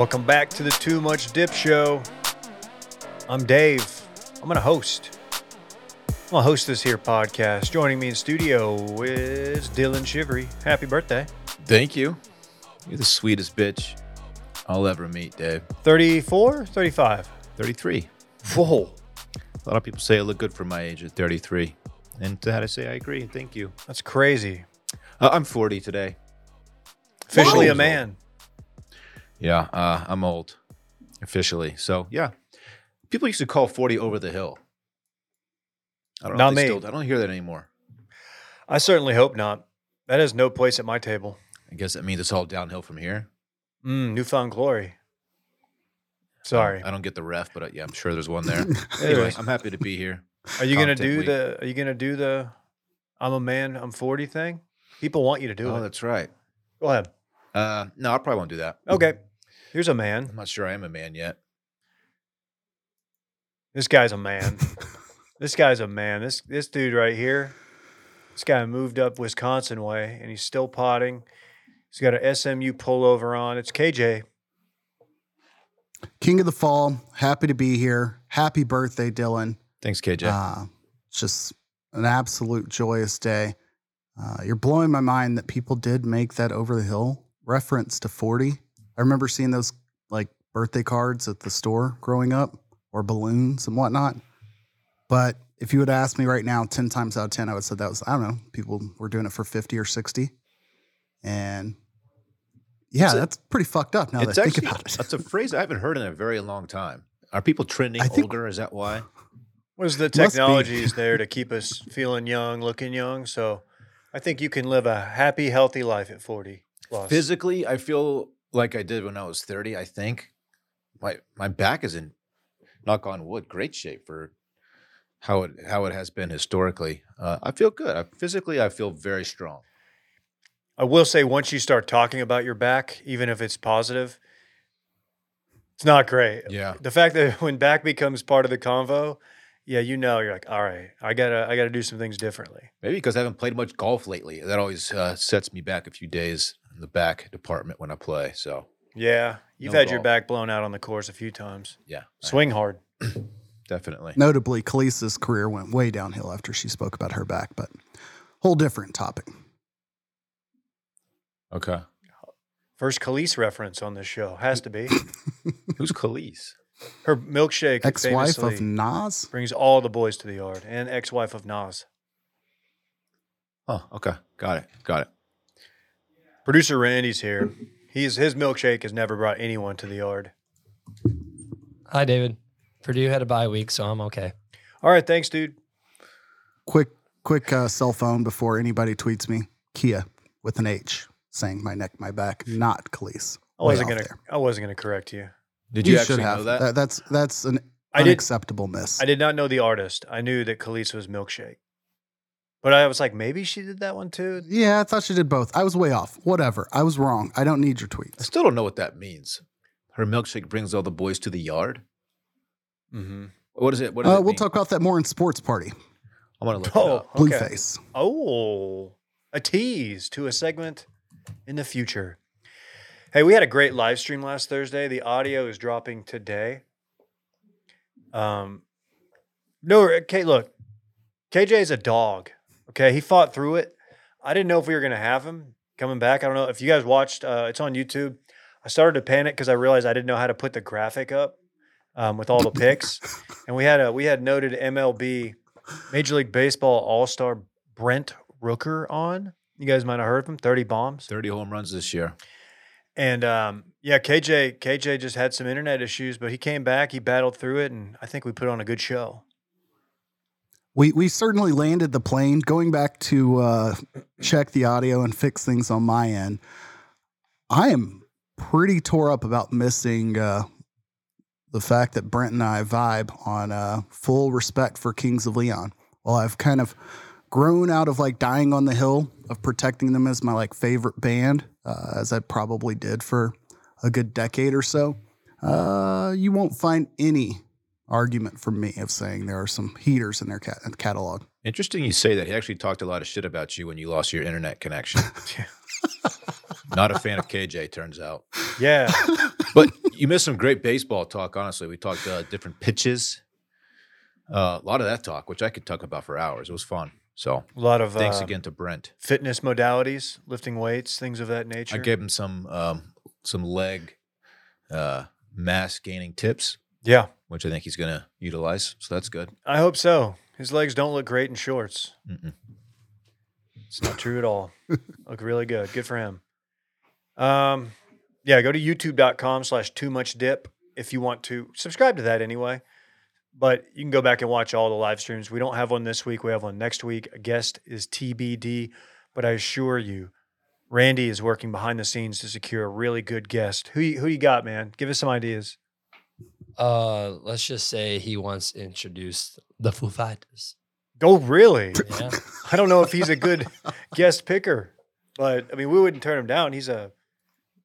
Welcome back to the Too Much Dip Show. I'm Dave. I'm gonna host. I'm gonna host this here podcast. Joining me in studio is Dylan Shivery. Happy birthday. Thank you. You're the sweetest bitch I'll ever meet, Dave. 34, 35. 33. Whoa, A lot of people say I look good for my age at 33. And to that I say I agree. Thank you. that's crazy. Uh, I'm 40 today. Officially a man. Yeah, uh, I'm old officially. So, yeah. People used to call 40 over the hill. I don't. Not me. Still, I don't hear that anymore. I certainly hope not. That has no place at my table. I guess that means it's all downhill from here. Mm, newfound glory. Sorry. I don't get the ref, but uh, yeah, I'm sure there's one there. Anyway, anyway, I'm happy to be here. are you gonna do week. the? Are you gonna do the? I'm a man. I'm 40 thing. People want you to do Oh, it. Oh, that's right. Go ahead. Uh, no, I probably won't do that. Okay. Here's a man. I'm not sure I am a man yet. This guy's a man. this guy's a man. This this dude right here. This guy moved up Wisconsin way, and he's still potting. He's got an SMU pullover on. It's KJ. King of the Fall, happy to be here. Happy birthday, Dylan. Thanks, KJ. Uh, it's just an absolute joyous day. Uh, you're blowing my mind that people did make that over the hill reference to 40. I remember seeing those like birthday cards at the store growing up or balloons and whatnot. But if you would ask me right now, 10 times out of 10, I would say that was, I don't know, people were doing it for 50 or 60. And yeah, It's a- that's pretty fucked up now it's that I think actually about it. that's a phrase I haven't heard in a very long time. Are people trending think- older? Is that why? Was the technology is there to keep us feeling young, looking young? So, I think you can live a happy, healthy life at 40 plus. Physically, I feel like I did when I was 30. I think my my back is in knock on wood, great shape for how it how it has been historically. Uh, I feel good. I, physically, I feel very strong. I will say, once you start talking about your back, even if it's positive, it's not great. Yeah. the fact that when back becomes part of the convo, yeah, you know, you're like, all right, I gotta, I gotta do some things differently. Maybe because I haven't played much golf lately. That always uh, sets me back a few days in the back department when I play. So Yeah, you've No had your back blown out on the course a few times. yeah, Swing hard. definitely. Notably, Kelis's career went way downhill after she spoke about her back, but whole different topic. Okay. First Kelis reference on this show has to be Who's Kelis? her milkshake. Ex-wife of famously Nas. brings all the boys to the yard, and ex-wife of Nas. Oh, okay. Got it. Got it. Producer Randy's here. He's his milkshake has never brought anyone to the yard. Hi, David. Purdue had a bye week, so I'm okay. All right, thanks, dude. Quick, quick uh, cell phone before anybody tweets me. Kia with an H, saying my neck, my back, not Kelis. I wasn't gonna, there. I wasn't gonna correct you. Did you, should actually know that? That's that's an I did. unacceptable miss. I did not know the artist. I knew that Kelis was milkshake, but I was like, maybe she did that one too. Yeah, I thought she did both. I was way off. Whatever. I was wrong. I don't need your tweet. I tweets. still don't know what that means. Her milkshake brings all the boys to the yard. Mm-hmm. What is it? What does Uh, it we'll mean? talk about that more in sports party. I want to look it Oh, up. Blueface. okay. Oh, a tease to a segment in the future. Hey, we had a great live stream last Thursday. The audio is dropping today. Um, no, okay, look, KJ is a dog. Okay, he fought through it. I didn't know if we were gonna have him coming back. I don't know if you guys watched. Uh, it's on YouTube. I started to panic because I realized I didn't know how to put the graphic up um, with all the picks, and we had a we had noted MLB Major League Baseball All Star Brent Rooker on. You guys might have heard of him. Thirty bombs. 30 home runs this year. And um, yeah, KJ KJ just had some internet issues, but he came back. He battled through it, and I think we put on a good show. We we certainly landed the plane. Going back to uh, check the audio and fix things on my end, I am pretty tore up about missing uh, the fact that Brent and I vibe on uh, full respect for Kings of Leon. Well, I've kind of grown out of like dying on the hill of protecting them as my like favorite band, uh, as I probably did for a good decade or so. Uh, you won't find any argument from me of saying there are some heaters in their cat- catalog. Interesting you say that. He actually talked a lot of shit about you when you lost your internet connection. Not a fan of KJ, turns out. Yeah, But you missed some great baseball talk. Honestly, we talked uh, different pitches. Uh, a lot of that talk, which I could talk about for hours. It was fun. So A lot of thanks uh, again to Brent. fitness modalities, lifting weights, things of that nature. I gave him some um, some leg uh, mass gaining tips, yeah, which I think he's going to utilize. So that's good. I hope so. His legs don't look great in shorts. Mm-mm. It's not true at all. look really good. Good for him. Um, yeah, go to youtube.com slash too much dip if you want to subscribe to that anyway. But you can go back and watch all the live streams. We don't have one this week. We have one next week. A guest is TBD. But I assure you, Randy is working behind the scenes to secure a really good guest. Who who you got, man? Give us some ideas. Uh, let's just say he once introduced the Foo Fighters. Oh, really? Yeah. I don't know if he's a good guest picker, but I mean, we wouldn't turn him down. He's a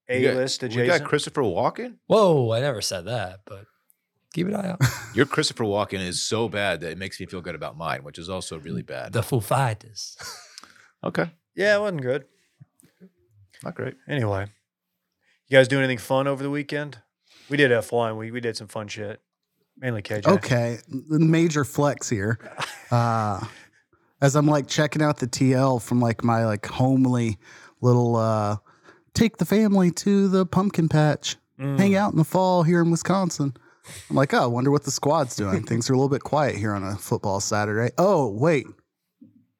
We got- A list We adjacent. got Christopher Walken. Whoa, I never said that, but keep an eye out. Your Christopher Walken is so bad that it makes me feel good about mine, which is also really bad. The Foo Fighters. okay, yeah, it wasn't good. not great. Anyway, you guys do anything fun over the weekend? We did F1. We we did some fun shit. Mainly KJ. Okay, the major flex here. Uh, as I'm like checking out the TL from like my like homely little uh, take the family to the pumpkin patch, Mm. hang out in the fall here in Wisconsin. I'm like, oh, I wonder what the squad's doing. Things are a little bit quiet here on a football Saturday. Oh, wait.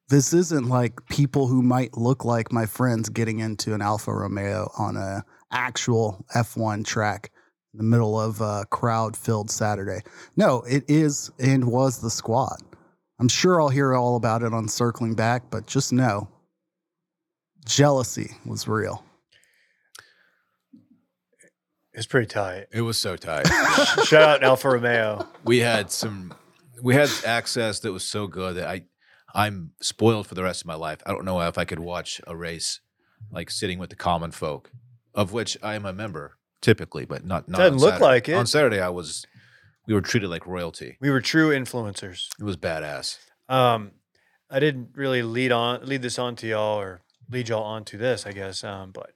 This isn't like people who might look like my friends getting into an Alfa Romeo on a actual F1 track in the middle of a crowd filled Saturday. No, it is and was the squat. I'm sure I'll hear all about it on circling back, but just know jealousy was real. It's pretty tight. It was so tight. Shout out Alfa Romeo. we had some. We had access that was so good that I, I'm spoiled for the rest of my life. I don't know if I could watch a race like sitting with the common folk, of which I am a member typically, but not. not Doesn't on look Saturday. like it. On Saturday, I was. We were treated like royalty. We were true influencers. It was badass. Um, I didn't really lead on lead this on to y'all or lead y'all onto this, I guess. Um, but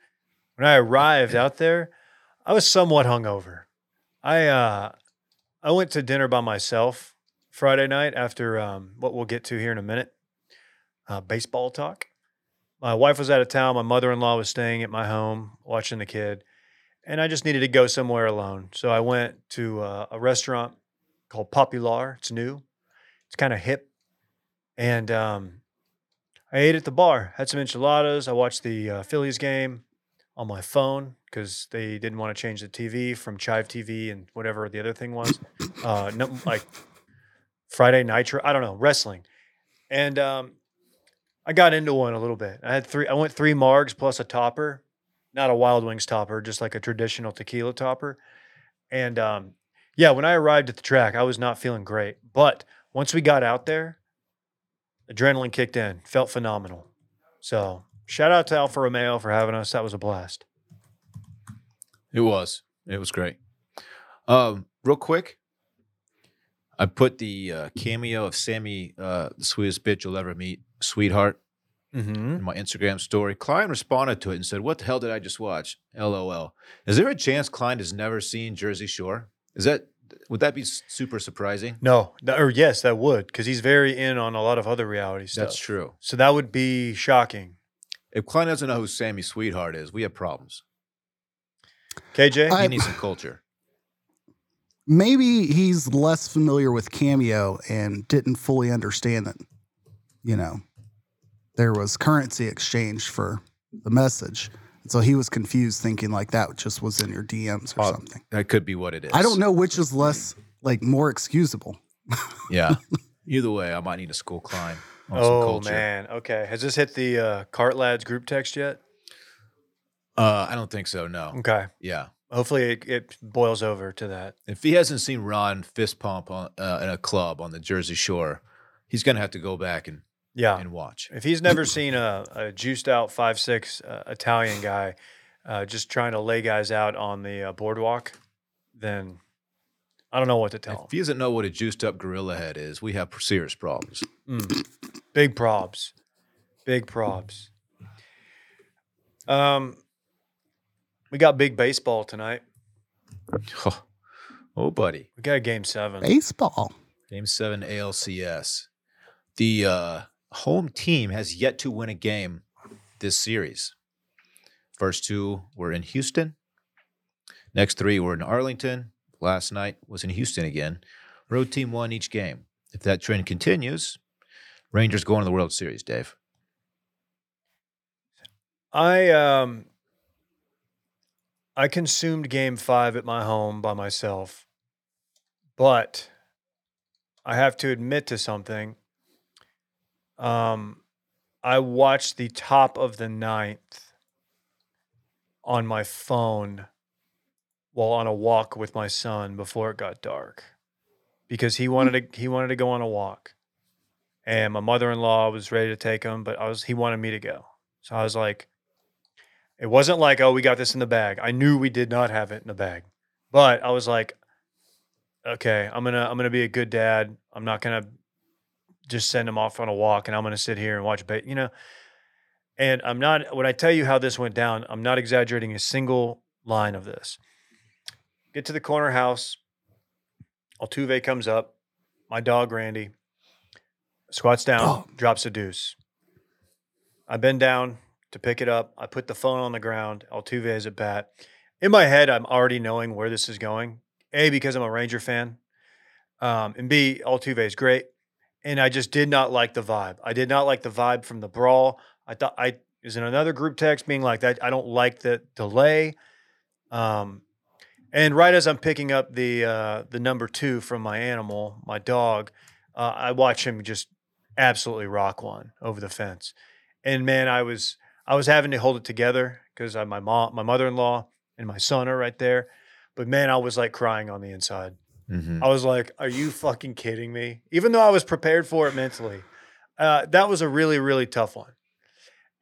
when I arrived out there, I was somewhat hungover. I uh, I went to dinner by myself Friday night after um, what we'll get to here in a minute. Uh, baseball talk. My wife was out of town. My mother in law was staying at my home watching the kid, and I just needed to go somewhere alone. So I went to uh, a restaurant called Popular. It's new. It's kind of hip and um, I ate at the bar. Had some enchiladas. I watched the uh, Phillies game on my phone because they didn't want to change the TV from Chive TV and whatever the other thing was. Uh, no, like Friday Nitro. I don't know wrestling, and um, I got into one a little bit. I had three. I went three margs plus a topper, not a Wild Wings topper, just like a traditional tequila topper. And um, yeah, when I arrived at the track, I was not feeling great. But once we got out there, adrenaline kicked in. Felt phenomenal. So shout out to Alfa Romeo for having us. That was a blast. It was. It was great. Um, real quick, I put the uh, cameo of Sammy, uh, the sweetest bitch you'll ever meet, sweetheart, Mm-hmm. in my Instagram story. Klein responded to it and said, "What the hell did I just watch?" LOL. Is there a chance Klein has never seen Jersey Shore? Is that would that be super surprising? No, or yes, that would because he's very in on a lot of other reality stuff. That's true. So that would be shocking. If Klein doesn't know who Sammy Sweetheart is, we have problems. KJ, I- He needs some culture. maybe he's less familiar with Cameo and didn't fully understand that, you know, there was currency exchange for the message. And so he was confused, thinking like that just was in your DMs or Oh, something. That could be what it is. I don't know which is less, like, more excusable. Yeah. Either way, I might need a school climb. on oh culture. man, okay. Has this hit the uh, Cart Lads group text yet? Uh, I don't think so. No. Okay. Yeah. Hopefully it, it boils over to that. If he hasn't seen Ron fist pump on, uh, in a club on the Jersey Shore, he's gonna have to go back and, Yeah. and watch. If he's never seen a, a juiced out five six uh, Italian guy uh, just trying to lay guys out on the uh, boardwalk, then I don't know what to tell him. If he doesn't know what a juiced up gorilla head is, we have serious problems. him. Mm. Big probs, big probs. Um, we got big baseball tonight. Oh, oh, buddy. We got a game seven. Baseball. Game seven ALCS. The uh, home team has yet to win a game this series. First two were in Houston. Next three were in Arlington. Last night was in Houston again. Road team won each game. If that trend continues, Rangers go on to the World Series, Dave. I um I consumed game five at my home by myself, but I have to admit to something. Um, I watched the top of the ninth on my phone while on a walk with my son before it got dark because he wanted to he wanted to go on a walk. And my mother-in-law was ready to take him but I was he wanted me to go. So I was like it wasn't like oh we got this in the bag. I knew we did not have it in the bag but I was like okay I'm going to I'm going to be a good dad. I'm not going to just send him off on a walk and I'm going to sit here and watch ba- you know and I'm not when I tell you how this went down I'm not exaggerating a single line of this get to the corner house Altuve comes up. My dog Randy squats down, Oh. drops a deuce. I bend down to pick it up. I put the phone on the ground. Altuve is at bat. In my head, I'm already knowing where this is going. A because I'm a Ranger fan, um, and B Altuve is great. And I just did not like the vibe. I did not like the vibe from the brawl. I thought I is in another group text being like that. I don't like the delay. Um, and right as I'm picking up the uh, the number two from my animal, my dog, uh, I watch him just absolutely rock one over the fence. And man, I was I was having to hold it together because my mom, my mother in law, and my son are right there. But man, I was like crying on the inside. Mm-hmm. I was like, "Are you fucking kidding me?" Even though I was prepared for it mentally, uh, that was a really really tough one.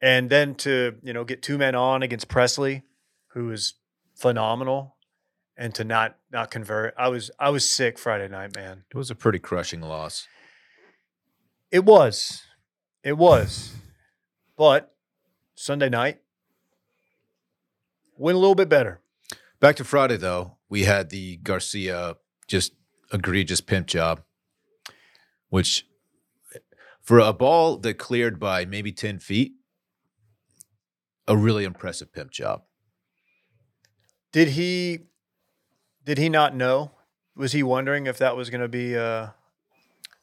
And then to you know get two men on against Pressly, who is phenomenal, and to not not convert, I was I was sick Friday night, man. It was a pretty crushing loss. It was, it was, but Sunday night went a little bit better. Back to Friday, though, we had the Garcia just egregious pimp job, which for a ball that cleared by maybe 10 feet, a really impressive pimp job. Did he? Did he not know? Was he wondering if that was going to be? Uh,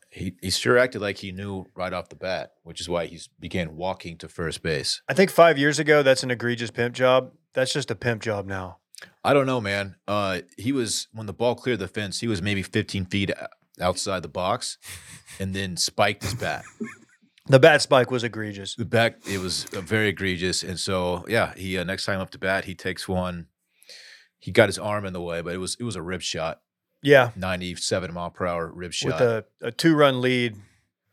He, he sure acted like he knew right off the bat, which is why he began walking to first base. I think five years ago, that's an egregious pimp job. That's just a pimp job now. I don't know, man. Uh, he was when the ball cleared the fence. He was maybe 15 feet outside the box, and then spiked his bat. The bat spike was egregious. The back it was uh, very egregious, and so yeah, he uh, next time up to bat, he takes one. He got his arm in the way, but it was it was a rib shot, Yeah, 97 mile per hour rib shot. with a, a two run lead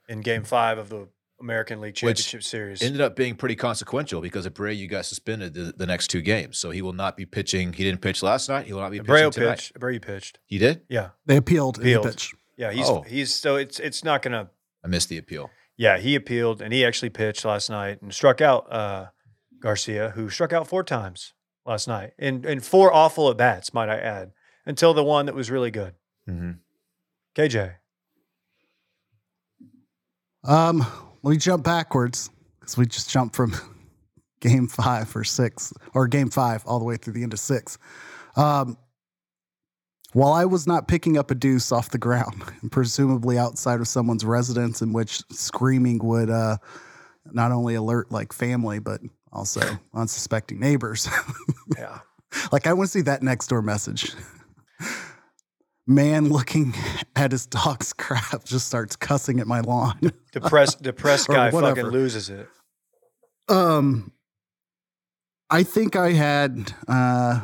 in Game Five of the American League Which Championship Series. ended up being pretty consequential because Abreu got suspended the, the next two games, so he will not be pitching. He didn't pitch last night. He will not be pitching Abreu tonight. pitched. Abreu pitched. He did. Yeah, They appealed, in the Appealed. yeah. He's Oh. he's so it's it's not gonna. I missed the appeal. Yeah, he appealed and he actually pitched last night and struck out uh, Garcia, who struck out four times last night in in four awful at bats, might I add, until the one that was really good. Mm-hmm. KJ. Um, let me jump backwards because we just jumped from game five or six or game five all the way through the end of six. Um, while I was not picking up a deuce off the ground, presumably outside of someone's residence, in which screaming would uh, not only alert like family but also unsuspecting neighbors. Yeah. like I want to see that next door message. Man looking at his dog's crap just starts cussing at my lawn. Depressed depressed guy fucking loses it. Um, I think I had uh,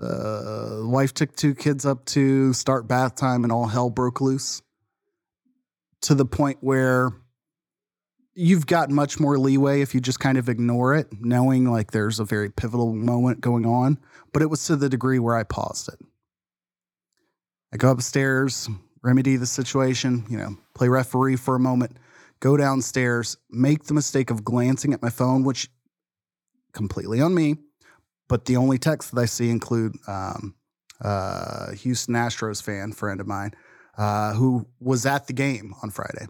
uh, wife took two kids up to start bath time, and all hell broke loose. To the point where you've got much more leeway if you just kind of ignore it, knowing like there's a very pivotal moment going on. But it was to the degree where I paused it. I go upstairs, remedy the situation, you know, play referee for a moment go downstairs, make the mistake of glancing at my phone, which completely on me. But the only texts that I see include um, uh, Houston Astros fan, friend of mine, uh, who was at the game on Friday.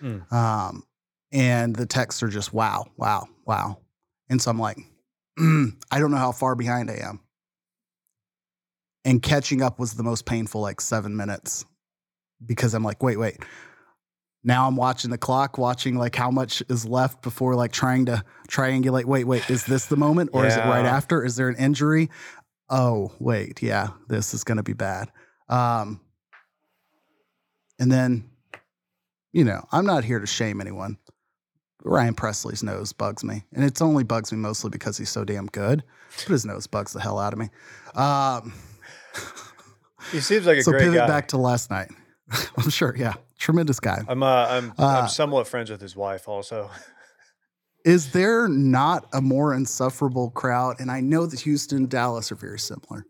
Hmm. Um, and the texts are just wow, wow, wow. And so I'm like, mm, I don't know how far behind I am. And catching up was the most painful, like seven minutes, because I'm like, wait, wait. Now I'm watching the clock, watching like how much is left before like trying to triangulate. Wait, wait, is this the moment or is it right after? Is there an injury? Oh, wait, yeah, this is going to be bad. Um, and then, you know, I'm not here to shame anyone. Ryan Pressly's nose bugs me, and it's only bugs me mostly because he's so damn good. But his nose bugs the hell out of me. Um, He seems like a great guy. so great pivot guy. back to last night. I'm sure, yeah, tremendous guy. I'm uh, I'm Uh, I'm somewhat friends with his wife also. Is there not a more insufferable crowd? And I know that Houston and Dallas are very similar,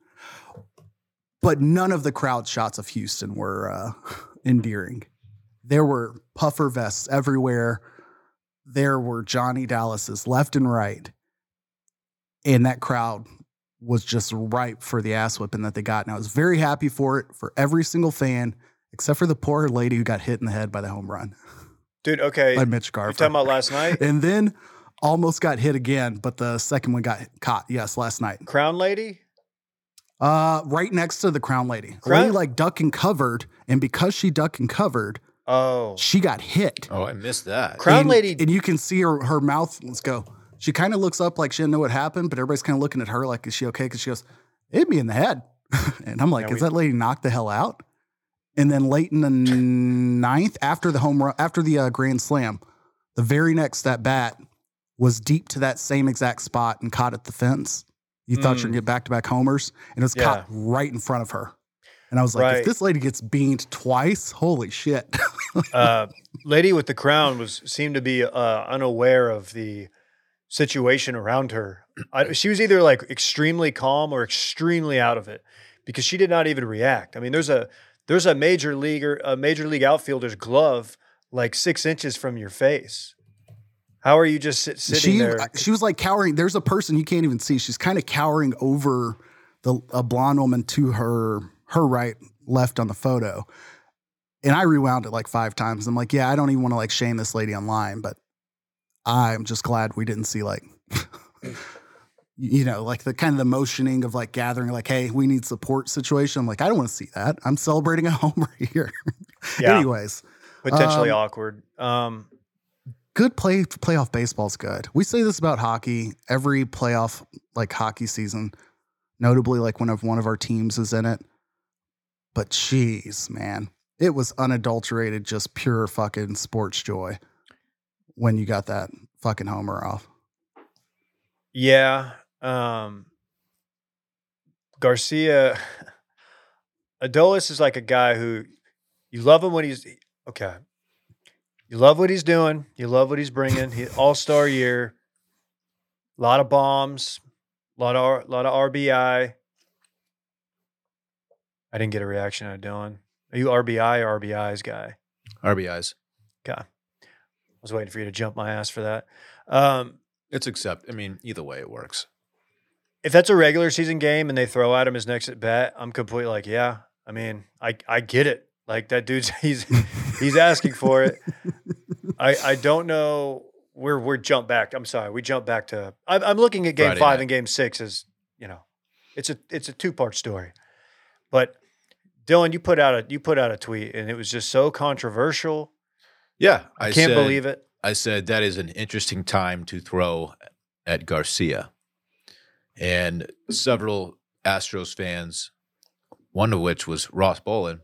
but none of the crowd shots of Houston were uh, endearing. There were puffer vests everywhere. There were Johnny Dallases left and right. And that crowd was just ripe for the ass whipping that they got. And I was very happy for it for every single fan, except for the poor lady who got hit in the head by the home run Dude, okay. by Mitch You Garver talking about last night? and then almost got hit again, but the second one got caught. Yes, last night. Crown Lady? Uh, right next to the crown lady. The Crown- lady like duck and covered, and because she ducked and covered, Oh. she got hit. Oh, I missed that. Crown and, Lady and you can see her her mouth. Let's go. She kind of looks up like she didn't know what happened, but everybody's kind of looking at her like, is she okay? Because she goes, it hit me in the head, and I'm like, Yeah, is we- that lady knocked the hell out? And then late in the ninth, after the home run, after the uh, grand slam, the very next at bat was deep to that same exact spot and caught at the fence. You thought you were Mm. gonna get back to back homers, and it was Yeah. caught right in front of her. And I was like, Right. if this lady gets beamed twice, holy shit. uh, lady with the crown was seemed to be uh, unaware of the situation around her. I, she was either like extremely calm or extremely out of it because she did not even react. I mean, there's a there's a major leaguer, a major league outfielder's glove like six inches from your face. How are you just sit, sitting she there? Uh, she was like cowering. There's a person you can't even see. She's kind of cowering over the a blonde woman to her her right, left on the photo. And I rewound it like five times. I'm like, yeah, I don't even want to like shame this lady online, but I'm just glad we didn't see like you know, like the kind of the motioning of like gathering, like, hey, we need support situation. I'm like, I don't want to see that. I'm celebrating a homer here. Yeah. Anyways, potentially um, awkward. Um, good play playoff baseball's good. We say this about hockey every playoff like hockey season, notably like when one of our teams is in it. But jeez, man, it was unadulterated, just pure fucking sports joy when you got that fucking homer off. Yeah. Um Garcia Adolis is like a guy who you love him when he's okay. You love what he's doing. You love what he's bringing. He All Star year. A lot of bombs. A lot of R- lot of RBI. I didn't get a reaction out of Dylan. Are you RBI or RBI's guy? RBIs. I was waiting for you to jump my ass for that. Um, It's accept. I mean, either way, it works. if that's a regular season game and they throw at him his next at bat, I'm completely like, yeah. I mean, I I get it. Like that dude's he's he's asking for it. I I don't know. We're we're jump back. I'm sorry. We jump back to. I'm, I'm looking at game Friday five night. and game six as you know, it's a it's a two part story. But Dylan, you put out a you put out a tweet and it was just so controversial. Yeah, I, can't said- believe it. I said that is an interesting time to throw at Garcia. And several Astros fans, one of which was Ross Bolin,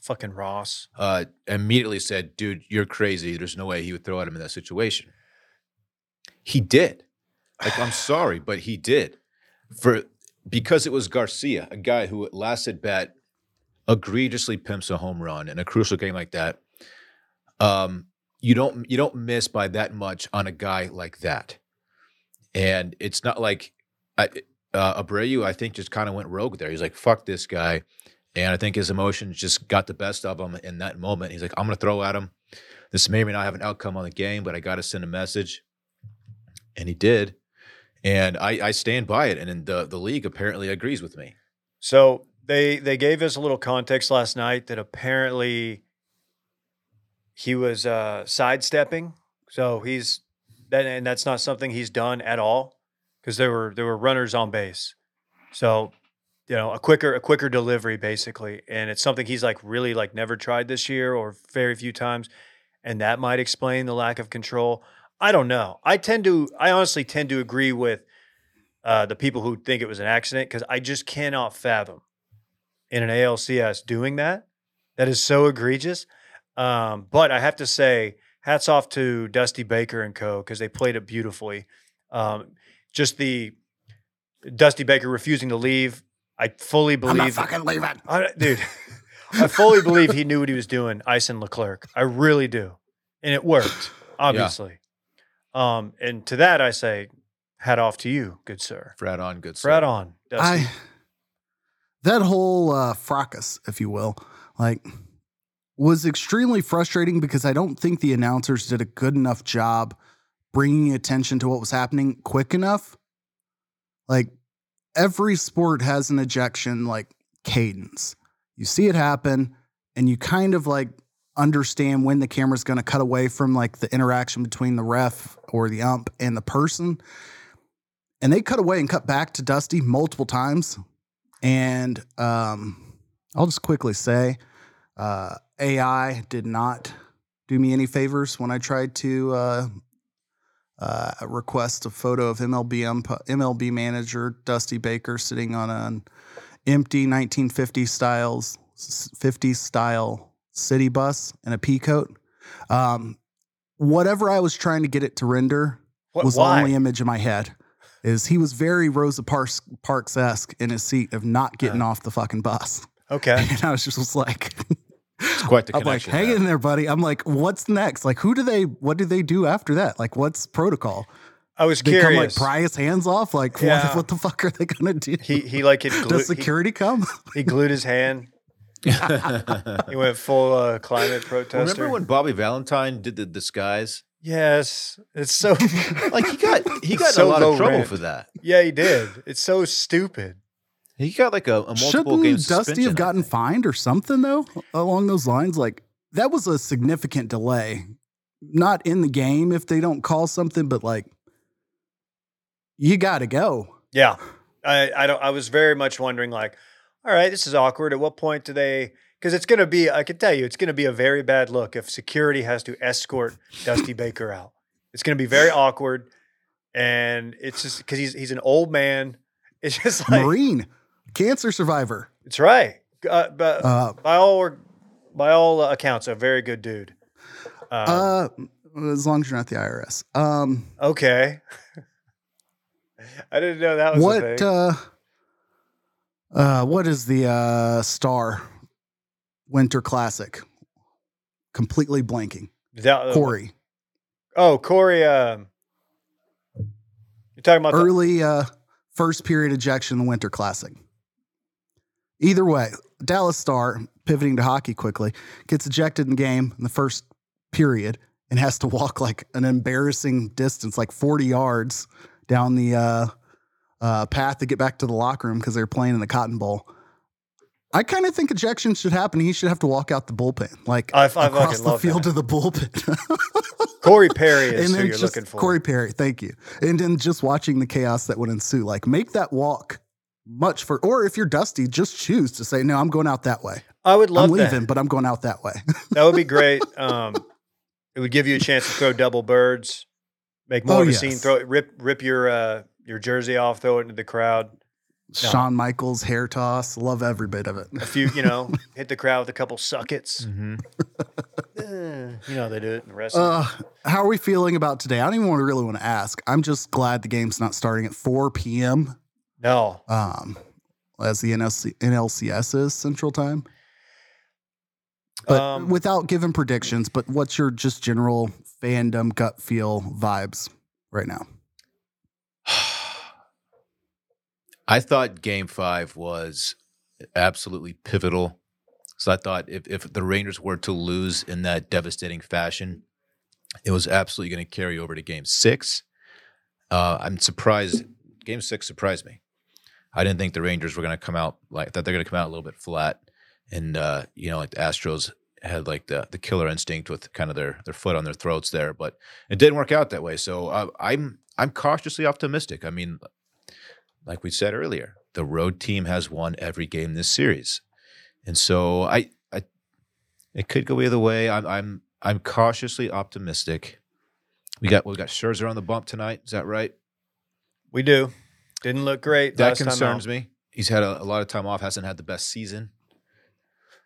Fucking Ross. uh, immediately said, Dude, you're crazy. There's no way he would throw at him in that situation. He did. Like, I'm sorry, but he did. For because it was Garcia, a guy who at last at bat egregiously pimps a home run in a crucial game like that. Um, you don't you don't miss by that much on a guy like that. And it's not like I, uh, Abreu, I think, just kind of went rogue there. He's like, "Fuck this guy," and I think his emotions just got the best of him in that moment. He's like, "I'm gonna throw at him. This may or may not have an outcome on the game, but I got to send a message," and he did. And I, I stand by it, and the the league apparently agrees with me. So they they gave us a little context last night that apparently he was uh, sidestepping. So he's that, and that's not something he's done at all because there were there were runners on base. So you know a quicker a quicker delivery basically, and it's something he's like really like never tried this year or very few times, and that might explain the lack of control. I don't know. I tend to I honestly tend to agree with uh, the people who think it was an accident because I just cannot fathom in an ALCS doing that. That is so egregious. Um, but I have to say, hats off to Dusty Baker and Co. because they played it beautifully. Um, just the Dusty Baker refusing to leave. I fully believe. I'm not believe, fucking leaving. I, dude. I fully believe he knew what he was doing, icing Leclerc. I really do, and it worked, obviously. Um, and to that, I say, hat off to you, good sir. Frat on, good sir. Frat on, Dusty. I that whole uh, fracas, if you will, like was extremely frustrating because I don't think the announcers did a good enough job bringing attention to what was happening quick enough. Like every sport has an ejection like cadence. You see it happen and you kind of like understand when the camera's going to cut away from like the interaction between the ref or the ump and the person. And they cut away and cut back to Dusty multiple times. And um, I'll just quickly say uh, AI did not do me any favors when I tried to uh, uh, request a photo of MLB MLB manager Dusty Baker sitting on an empty 1950 styles 50 style city bus in a pea coat. Um, whatever I was trying to get it to render What- was why? the only image in my head. Is he was very Rosa Parks esque in his seat of not getting off the fucking bus, okay. and I was just was like, It's quite the I'm like, connection. hang there. in there, buddy. I'm like, what's next? Like, who do they? What do they do after that? Like, what's protocol? I was They come like curious. pry his hands off. Like, Yeah. what, what the fuck are they gonna do? he he like had glue, Does he, security come? he glued his hand. He went full uh, climate protester. Remember when Bobby Valentine did the disguise? Yes, it's so Like he got he got in So a lot of trouble rent. for that. yeah, he did. It's so stupid. He got like a, a multiple Shouldn't game Dusty have gotten fined or something though along those lines? Like, that was a significant delay. Not in the game if they don't call something, but like, you got to go. Yeah, I I don't. I was very much wondering, like, all right, this is awkward. At what point do they? Because it's going to be. I can tell you, it's going to be a very bad look if security has to escort Dusty Baker out. It's going to be very awkward, and it's just because he's he's an old man. It's just like Marine, cancer survivor. it's right. Uh, but Uh, by all by all accounts, a very good dude. Um, uh, as long as you're not the IRS. Um, okay. I didn't know that was a what uh uh what is the uh star winter classic completely blanking That- uh, corey Oh, Corey. Um, you're talking about the, early uh first period ejection in the winter classic either way dallas star pivoting to hockey quickly gets ejected in the game in the first period and has to walk like an embarrassing distance like 40 yards down the uh uh, path to get back to the locker room because they're playing in the Cotton Bowl. I kind of think ejection should happen. He should have to walk out the bullpen, like I- I across the field that. to the bullpen. Corey Perry is and who you're looking for. Corey Perry, thank you. And then just watching the chaos that would ensue, like make that walk much for, or if you're Dusty, just choose to say, no, I'm going out that way. I would love I'm leaving, that. but I'm going out that way. That would be great. Um, it would give you a chance to throw double birds, make more Oh, of a yes. scene. Throw it, rip rip your uh, your jersey off, throw it into the crowd. Shawn Michaels hair toss, love every bit of it. A few, you know, hit the crowd with a couple suckets. Mm-hmm. Eh, you know how they do it in the rest. Uh, how are we feeling about today? I don't even want to really want to ask. I'm just glad the game's not starting at 4 p.m. no, Um, as the NLC, NLCS is Central Time. But Um, without giving predictions, but what's your just general fandom gut feel vibes right now? I thought game five was absolutely pivotal. So I thought if, if the Rangers were to lose in that devastating fashion, it was absolutely going to carry over to game six. Uh, I'm surprised. Game six surprised me. I didn't think the Rangers were going to come out like that. They're going to come out a little bit flat, and uh, you know, like the Astros had like the the killer instinct with kind of their their foot on their throats there, but it didn't work out that way. So uh, I'm I'm cautiously optimistic. I mean, like we said earlier, the road team has won every game this series, and so I I it could go either way. I'm I'm I'm cautiously optimistic. We got we got Scherzer on the bump tonight. Is that right? We do. Didn't look great. That last time concerns out. me. He's had a, a lot of time off. Hasn't had the best season.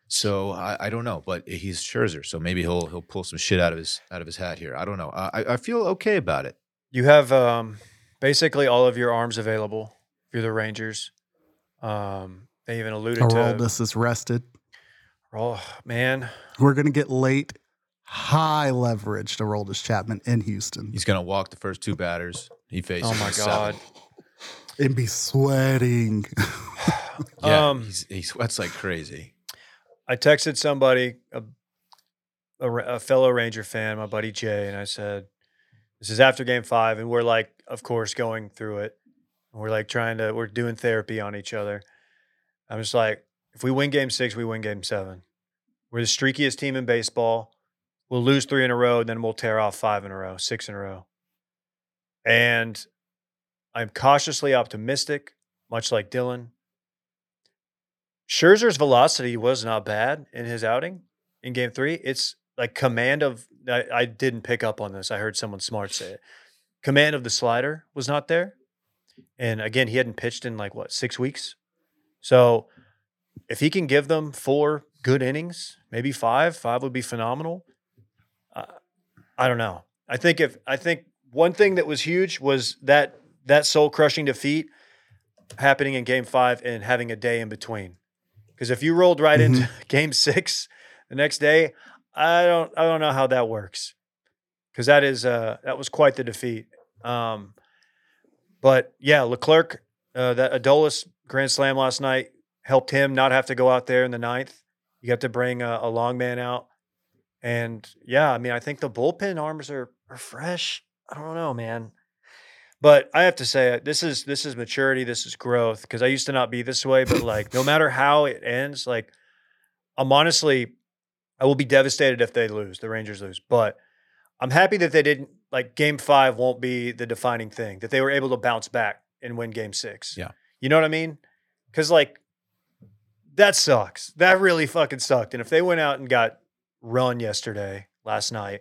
So I, I don't know, but he's Scherzer, so maybe he'll he'll pull some shit out of his out of his hat here. I don't know. I I feel okay about it. You have um, basically all of your arms available if you're the Rangers. Um, they even alluded to. Aroldis is rested. Oh man, We're gonna get late, high leverage to Aroldis Chapman in Houston He's gonna walk the first two batters he faces. Oh my in seven. God. and be sweating. Yeah, Um, he's, he sweats like crazy. I texted somebody, a, a, a fellow Ranger fan, my buddy Jay, and I said, "This is after Game Five, and we're like, of course, going through it. We're like trying to, we're doing therapy on each other. I'm just like, if we win Game Six, we win Game Seven. We're the streakiest team in baseball. We'll lose three in a row, and then we'll tear off five in a row, six in a row. And I'm cautiously optimistic, much like Dylan. Scherzer's velocity was not bad in his outing in game three. It's like command of, I, I didn't pick up on this. I heard someone smart say it. Command of the slider was not there. And again, he hadn't pitched in like what, six weeks? So if he can give them four good innings, maybe five, five would be phenomenal. Uh, I don't know. I think if, I think one thing that was huge was that, that soul crushing defeat happening in game five and having a day in between. Because if you rolled right into game six the next day, I don't I don't know how that works. Because that is uh that was quite the defeat. Um but yeah, Leclerc, uh, that Adolis grand slam last night helped him not have to go out there in the ninth. You got to bring a, a long man out. And yeah, I mean, I think the bullpen arms are are fresh. I don't know, man. But I have to say, this is this is maturity. This is growth. Because I used to not be this way, but like, no matter how it ends, like, I'm honestly, I will be devastated if they lose. The Rangers lose, but I'm happy that they didn't. Like, Game Five won't be the defining thing. That they were able to bounce back and win Game Six. Yeah. you know what I mean? Because like, that sucks. That really fucking sucked. And if they went out and got run yesterday, last night,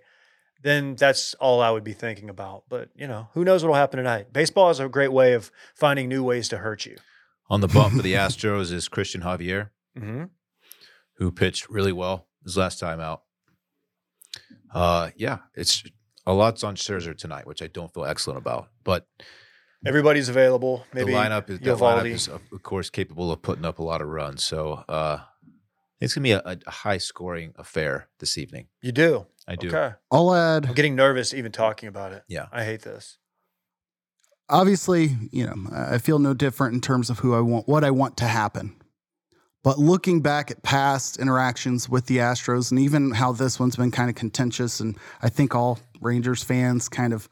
then that's all I would be thinking about. But you know, who knows what'll happen tonight? Baseball is a great way of finding new ways to hurt you. On the bump for the Astros is Cristian Javier, Mm-hmm. who pitched really well his last time out. Uh, yeah, it's a lot's on Scherzer tonight, which I don't feel excellent about. But Everybody's available. Maybe the lineup is that lineup is of course capable of putting up a lot of runs. So uh, it's gonna be a, a high scoring affair this evening. You do. I do. Okay. I'll add I'm getting nervous even talking about it. Yeah. I hate this. obviously, you know, I feel no different in terms of who I want, what I want to happen. But looking back at past interactions with the Astros and even how this one's been kind of contentious, and I think all Rangers fans kind of,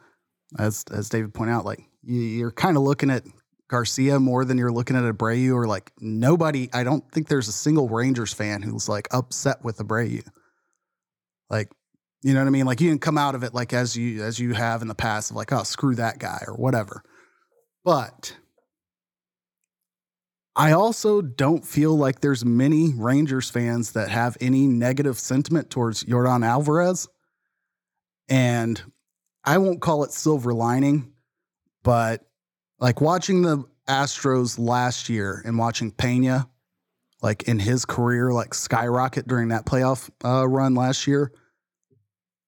as as David pointed out, like you- you're kind of looking at Garcia more than you're looking at Abreu, or like nobody. I don't think there's a single Rangers fan who's like upset with Abreu. Like, you know what I mean? Like you didn't come out of it like as you as you have in the past of like, oh, screw that guy or whatever. But I also don't feel like there's many Rangers fans that have any negative sentiment towards Yordan Alvarez. And I won't call it silver lining, but like watching the Astros last year and watching Pena, like in his career, like skyrocket during that playoff uh, run last year,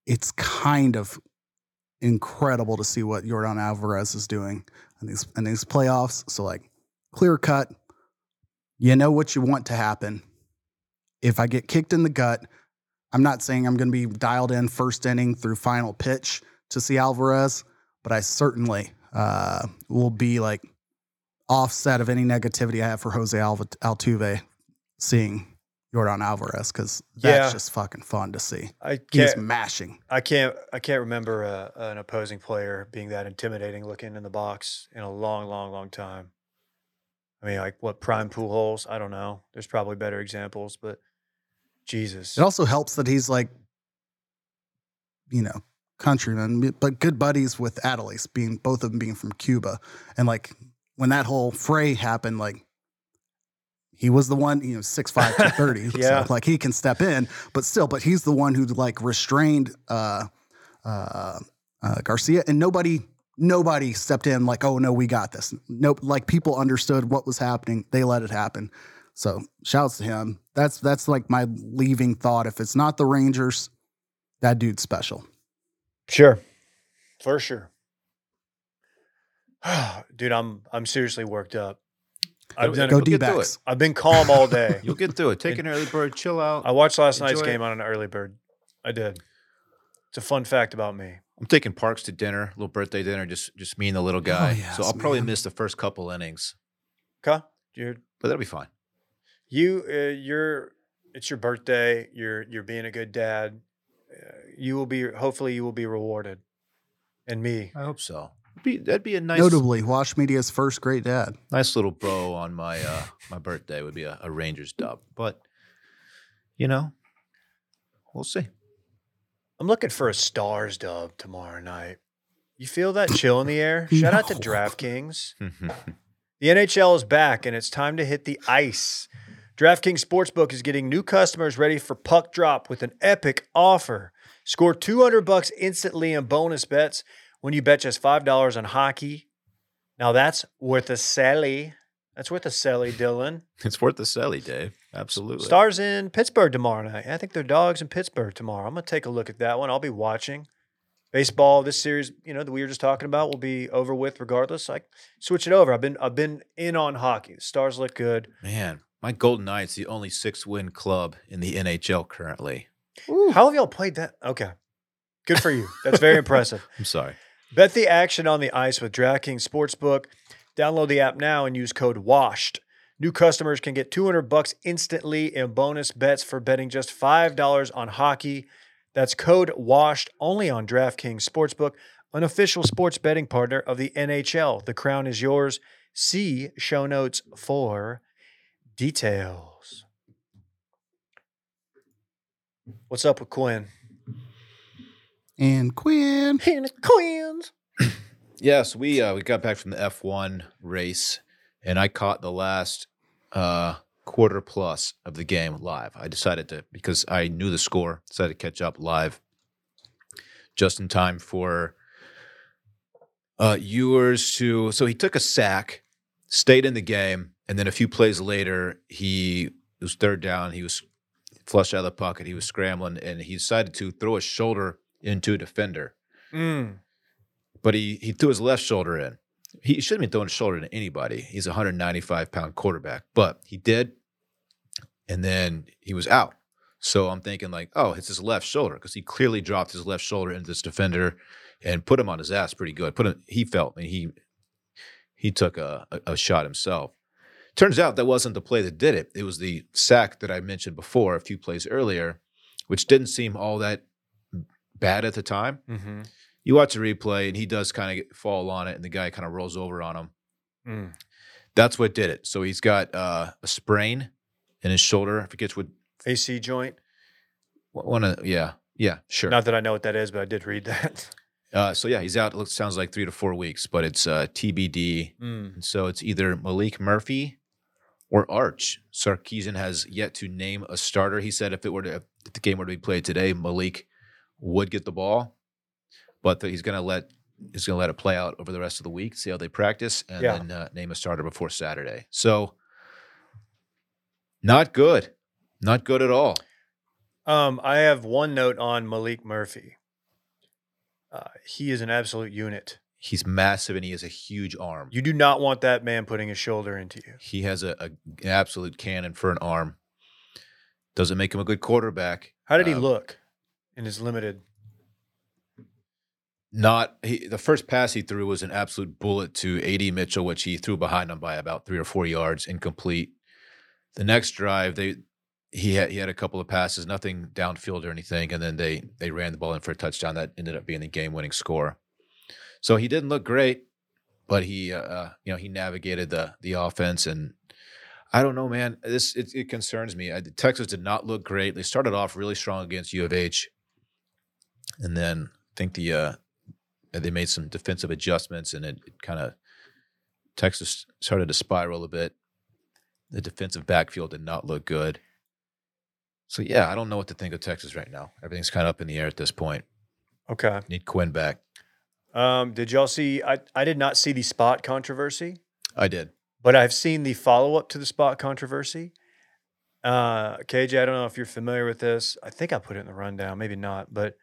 it's kind of incredible to see what Yordan Alvarez is doing in these in these playoffs. So like clear cut, you know what you want to happen. If I get kicked in the gut, I'm not saying I'm going to be dialed in first inning through final pitch to see Alvarez, but I certainly uh, will be like offset of any negativity I have for Jose Altuve seeing Yordan Alvarez because that's Yeah. just fucking fun to see. I He's mashing. I can't. I can't remember uh, an opposing player being that intimidating looking in the box in a long, long, long time. I mean, like what prime Pujols? I don't know. There's probably better examples, but Jesus. It also helps that he's like, you know, countryman, but good buddies with Adolis, being both of them being from Cuba, and like when that whole fray happened, like he was the one, you know, six five to thirty, Yeah. so like he can step in, but still, but he's the one who like restrained uh, uh, uh, Garcia, and nobody. Nobody stepped in like, oh no, we got this. Nope, like people understood what was happening. They let it happen. So shouts to him. That's that's like my leaving thought. If it's not the Rangers, that dude's special. Sure. For sure. Dude, I'm I'm seriously worked up. I've done Go a, You'll get through D-backs. I've been calm all day. You'll get through it. Take an early bird, chill out. I watched last night's it. game on an early bird. I did. It's a fun fact about me. I'm taking Parks to dinner, little birthday dinner, just just me and the little guy. so yes, I'll probably man. miss the first couple innings, Okay, you're but that'll be fine. you uh, you're it's your birthday. You're you're being a good dad. Uh, you will be hopefully you will be rewarded, and me. I hope so. Be, that'd be a nice, Notably, Wash Media's first great dad. nice little bow on my uh, my birthday. Would be a, a Rangers dub, but you know, we'll see. I'm looking for a stars dub tomorrow night. You feel that chill in the air? Shout out to DraftKings. The NHL is back and it's time to hit the ice. DraftKings Sportsbook is getting new customers ready for puck drop with an epic offer. Score 200 bucks instantly in bonus bets when you bet just $5 on hockey. Now that's worth a celly. That's worth a celly, Dylan. it's worth a celly, Dave. Absolutely. Stars in Pittsburgh tomorrow night. I think they're dogs in Pittsburgh tomorrow. I'm going to take a look at that one. I'll be watching. Baseball, this series, you know, that we were just talking about will be over with regardless. Like switch it over. I've been I've been in on hockey. The stars look good. Man, my Golden Knights, the only six win club in the NHL currently. How have y'all played that? Okay. Good for you. That's very impressive. I'm sorry. Bet the action on the ice with DraftKings Sportsbook. Download the app now and use code WASHED. New customers can get 200 bucks instantly in bonus bets for betting just $5 on hockey. That's code WASHED only on DraftKings Sportsbook, an official sports betting partner of the NHL. The crown is yours. See show notes for details. What's up with Quinn? And Quinn. And Quins. Yes, we uh, we got back from the F1 race, and I caught the last uh, quarter plus of the game live. I decided to because I knew the score, decided to catch up live just in time for uh, Ewers to. So he took a sack, stayed in the game, and then a few plays later, he it was third down. He was flushed out of the pocket. He was scrambling, and he decided to throw his shoulder into a defender Mm. but he he threw his left shoulder in. He shouldn't be throwing his shoulder to anybody. He's a 195 pound quarterback, but he did, and then he was out. So I'm thinking like, oh, it's his left shoulder because he clearly dropped his left shoulder into this defender and put him on his ass pretty good. Put him. He felt. I mean, he he took a, a, a shot himself. Turns out that wasn't the play that did it. It was the sack that I mentioned before, a few plays earlier, which didn't seem all that bad at the time Mm-hmm. you watch the replay and he does kind of fall on it and the guy kind of rolls over on him Mm. that's what did it so he's got uh, a sprain in his shoulder i forget what AC joint. one of yeah yeah sure Not that I know what that is, but I did read that. uh, so yeah he's out it looks sounds like three to four weeks but it's uh, tbd Mm. so it's either Maalik Murphy or arch Sarkisian has yet to name a starter he said if it were to if the game were to be played today Maalik would get the ball but that he's going to let he's going to let it play out over the rest of the week, see how they practice, and Yeah. then uh, name a starter before Saturday. So, not good, not good at all. Um, I have one note on Maalik Murphy. Uh, he is an absolute unit. He's massive and he has a huge arm. You do not want that man putting his shoulder into you. He has a, a an absolute cannon for an arm. Doesn't make him a good quarterback. How did he Um, look in is limited? Not he, the first pass he threw was an absolute bullet to AD Mitchell, which he threw behind him by about three or four yards, incomplete. The next drive, they he had he had a couple of passes, nothing downfield or anything, and then they they ran the ball in for a touchdown that ended up being the game winning score. So he didn't look great, but he uh, uh, you know he navigated the the offense and I don't know, man. This it, it concerns me. I, Texas did not look great. They started off really strong against U of H, and then I think the uh, they made some defensive adjustments, and it, it kind of Texas started to spiral a bit. The defensive backfield did not look good. So yeah, I don't know what to think of Texas right now. Everything's kind of up in the air at this point. Okay. Need Quinn back. Um, did y'all see? I, I did not see the spot controversy, I did. but I've seen the follow up to the spot controversy. Uh, KJ, I don't know if you're familiar with this. I think I put it in the rundown, maybe not, but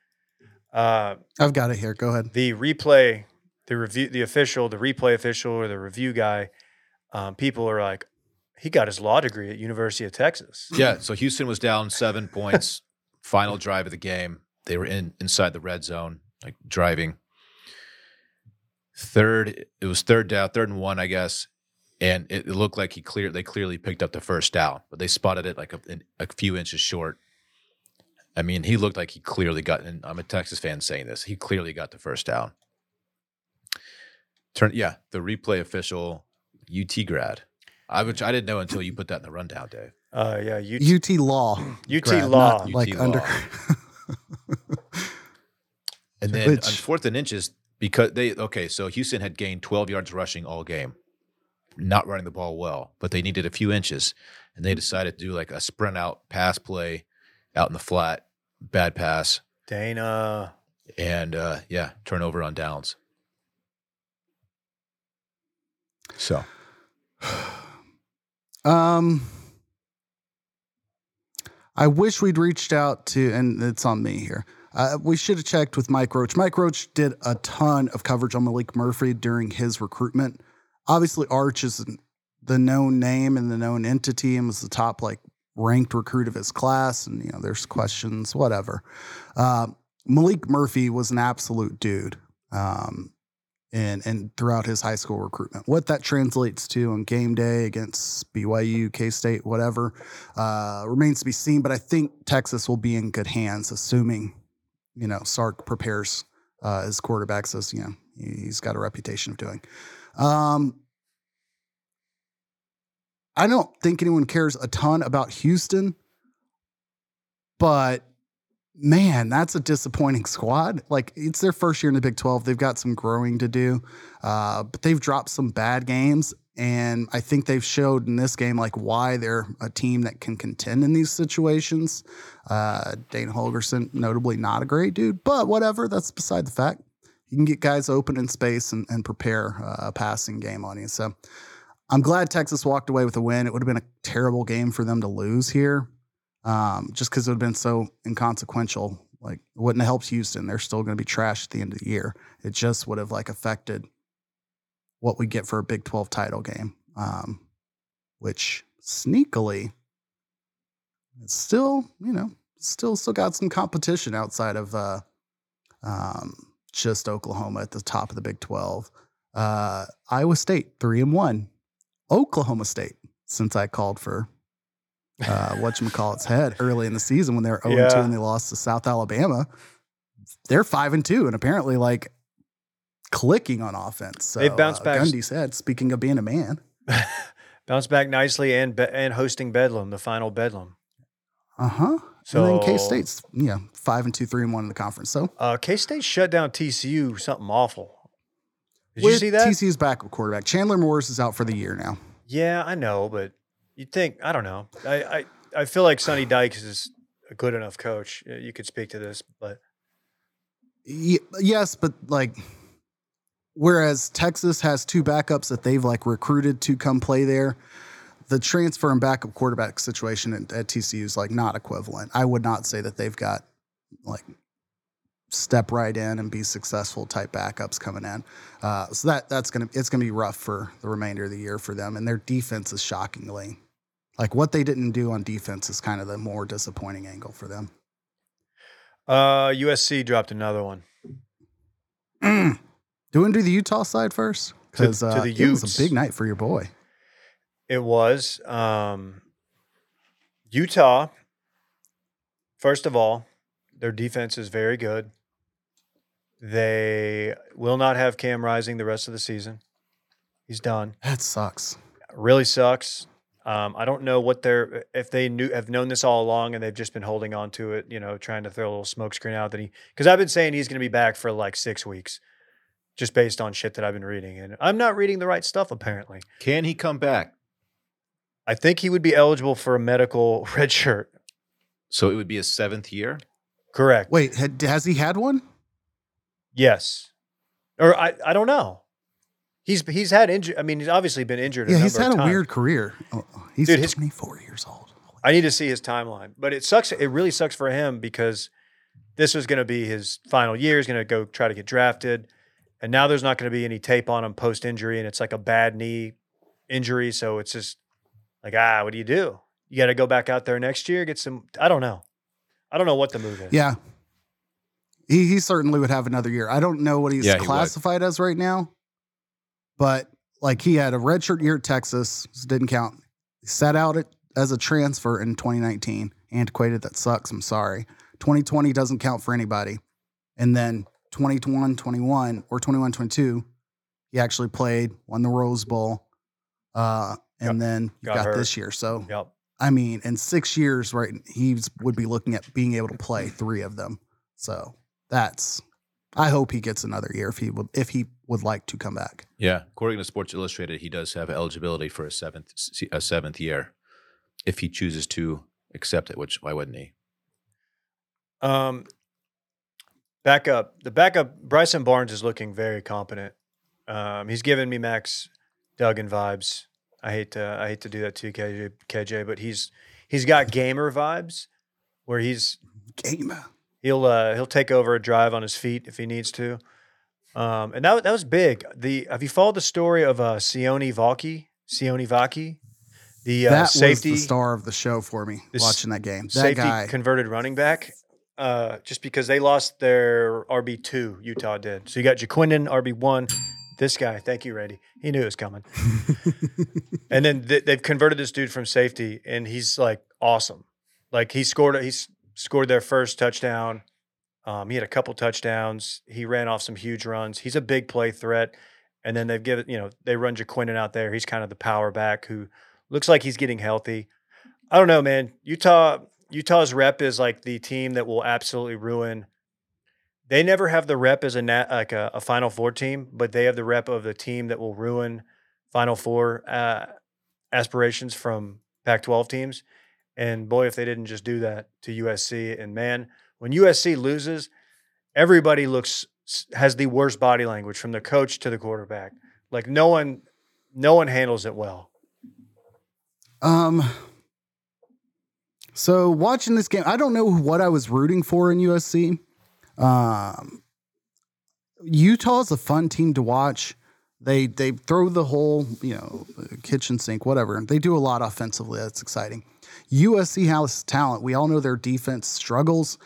uh, I've got it here. Go ahead. the replay, the review, the official, the replay official, or the review guy, um, people are like, he got his law degree at University of Texas. Yeah. So Houston was down seven points. Final drive of the game. They were in inside the red zone, like driving. Third, it was third down, third and one, I guess, and it, it looked like he clear. They clearly picked up the first down, but they spotted it like a, a few inches short. I mean, he looked like he clearly got. And I'm a Texas fan saying this. He clearly got the first down. Turn, yeah, the replay official, UT grad. I which I didn't know until you put that in the rundown, Dave. Uh, yeah, UT, UT Law. UT grad, Law. not UT like Law. under. And then Which- on fourth and inches, because they okay, so Houston had gained 12 yards rushing all game, not running the ball well, but they needed a few inches, and they decided to do like a sprint out pass play out in the flat, bad pass, Dana. and uh, yeah, turnover on downs. So Um, I wish we'd reached out to, and it's on me here. Uh, we should have checked with Mike Roach. Mike Roach did a ton of coverage on Maalik Murphy during his recruitment. Obviously, Arch is the known name and the known entity, and was the top like ranked recruit of his class. And you know, there's questions, whatever. Uh, Maalik Murphy was an absolute dude. Um, and and throughout his high school recruitment. What that translates to on game day against BYU, K State, whatever, uh, remains to be seen. But I think Texas will be in good hands, assuming you know Sark prepares uh, his quarterbacks as you know he- he's got a reputation of doing. Um, I don't think anyone cares a ton about Houston, but man, that's a disappointing squad. Like it's their first year in the Big 12. They've got some growing to do, uh, but they've dropped some bad games. And I think they've showed in this game like why they're a team that can contend in these situations. Uh, Dana Holgorsen, notably not a great dude, but whatever. That's beside the fact. You can get guys open in space and, and prepare uh, a passing game on you. So I'm glad Texas walked away with a win. It would have been a terrible game for them to lose here um, just because it would have been so inconsequential. Like it wouldn't have helped Houston. They're still going to be trashed at the end of the year. It just would have like affected what we get for a Big 12 title game, um, which sneakily, it's still, you know, still still got some competition outside of uh, um, just Oklahoma at the top of the Big 12. Uh, Iowa State, three and one. Oklahoma State, since I called for uh, whatchamacallit's head early in the season when they were 0 2 and they lost to South Alabama. They're 5 and 2 and apparently like clicking on offense. So, They've bounced uh, back- Gundy's head, speaking of being a man. Bounce back nicely and and hosting Bedlam, the final Bedlam. Uh huh. So and then K State's, yeah, 5 and 2, 3 and 1 in the conference. So, Uh, K State shut down TCU. Something awful. Did you see that? TCU's backup quarterback. Chandler Morris is out for the year now. yeah, I know, but you'd think I don't know. I I, I feel like Sonny Dykes is a good enough coach. You could speak to this, but yes, but like, whereas Texas has two backups that they've like recruited to come play there, the transfer and backup quarterback situation at, at TCU is like not equivalent. I would not say that they've got like step right in and be successful type backups coming in. Uh, so that that's gonna it's gonna be rough for the remainder of the year for them. And their defense is shockingly like what they didn't do on defense is kind of the more disappointing angle for them. uh, USC dropped another one. Do we want to do the Utah side first? Because to uh, the it was Utes. a big night for your boy. It was um, Utah. First of all, their defense is very good. They will not have Cam Rising the rest of the season. He's done. That sucks. Really sucks. Um, I don't know what they're if they knew have known this all along and they've just been holding on to it, you know, trying to throw a little smokescreen out that he because I've been saying he's going to be back for like six weeks, just based on shit that I've been reading, and I'm not reading the right stuff apparently. Can he come back? I think he would be eligible for a medical red shirt. So it would be a seventh year. Correct. Wait, had, has he had one? Yes. Or I, I don't know. He's he's had injury. I mean, he's obviously been injured. a Yeah, he's had of a times. weird career. Oh, he's Dude, his- 24 years old. I need to see his timeline, but it sucks. It really sucks for him because this was going to be his final year. He's going to go try to get drafted, and now there's not going to be any tape on him post injury, and it's like a bad knee injury. So it's just like, ah, what do you do? You got to go back out there next year, get some. I don't know. I don't know what the move is. Yeah. He, he certainly would have another year. I don't know what he's Yeah, he would. classified as right now, but like he had a redshirt year at Texas, so didn't count. He sat out it as a transfer in 2019. Antiquated, that sucks. I'm sorry. 2020 doesn't count for anybody. And then 21, 21, or 21, 22, he actually played, won the Rose Bowl, uh, and Got- then got got, this year. So Yep. I mean, in six years, right, he would be looking at being able to play three of them. So that's. I hope he gets another year if he would if he would like to come back. Yeah, according to Sports Illustrated, he does have eligibility for a seventh a seventh year if he chooses to accept it. Which why wouldn't he? Um, backup. The backup. Bryson Barnes is looking very competent. Um, he's giving me Max Duggan vibes. I hate to I hate to do that to you, KJ, KJ, but he's he's got gamer vibes where he's Game. He'll uh, he'll take over a drive on his feet if he needs to. Um, and that that was big. The have you followed the story of uh, Sione Vaki? Sione Vaki, the uh, that safety was the star of the show for me watching that game. That safety guy. converted running back. Uh, just because they lost their RB two, Utah did. So you got Ja'Quinden RB one. This guy, thank you, Randy. He knew it was coming. and then th- they've converted this dude from safety, and he's like awesome. Like he scored, he's scored their first touchdown. Um, he had a couple touchdowns. He ran off some huge runs. He's a big play threat. And then they've given, you know, they run Ja'Quinden out there. He's kind of the power back who looks like he's getting healthy. I don't know, man. Utah, Utah's rep is like the team that will absolutely ruin. They never have the rep as a nat, like a, a Final Four team, but they have the rep of the team that will ruin Final Four uh, aspirations from Pac-12 teams. And boy, if they didn't just do that to USC, and man, when USC loses, everybody looks has the worst body language from the coach to the quarterback. Like no one, no one handles it well. Um. So watching this game, I don't know what I was rooting for in USC. Um, Utah's a fun team to watch. They they throw the whole you know kitchen sink whatever. They do a lot offensively. That's exciting. USC has talent. We all know their defense struggles.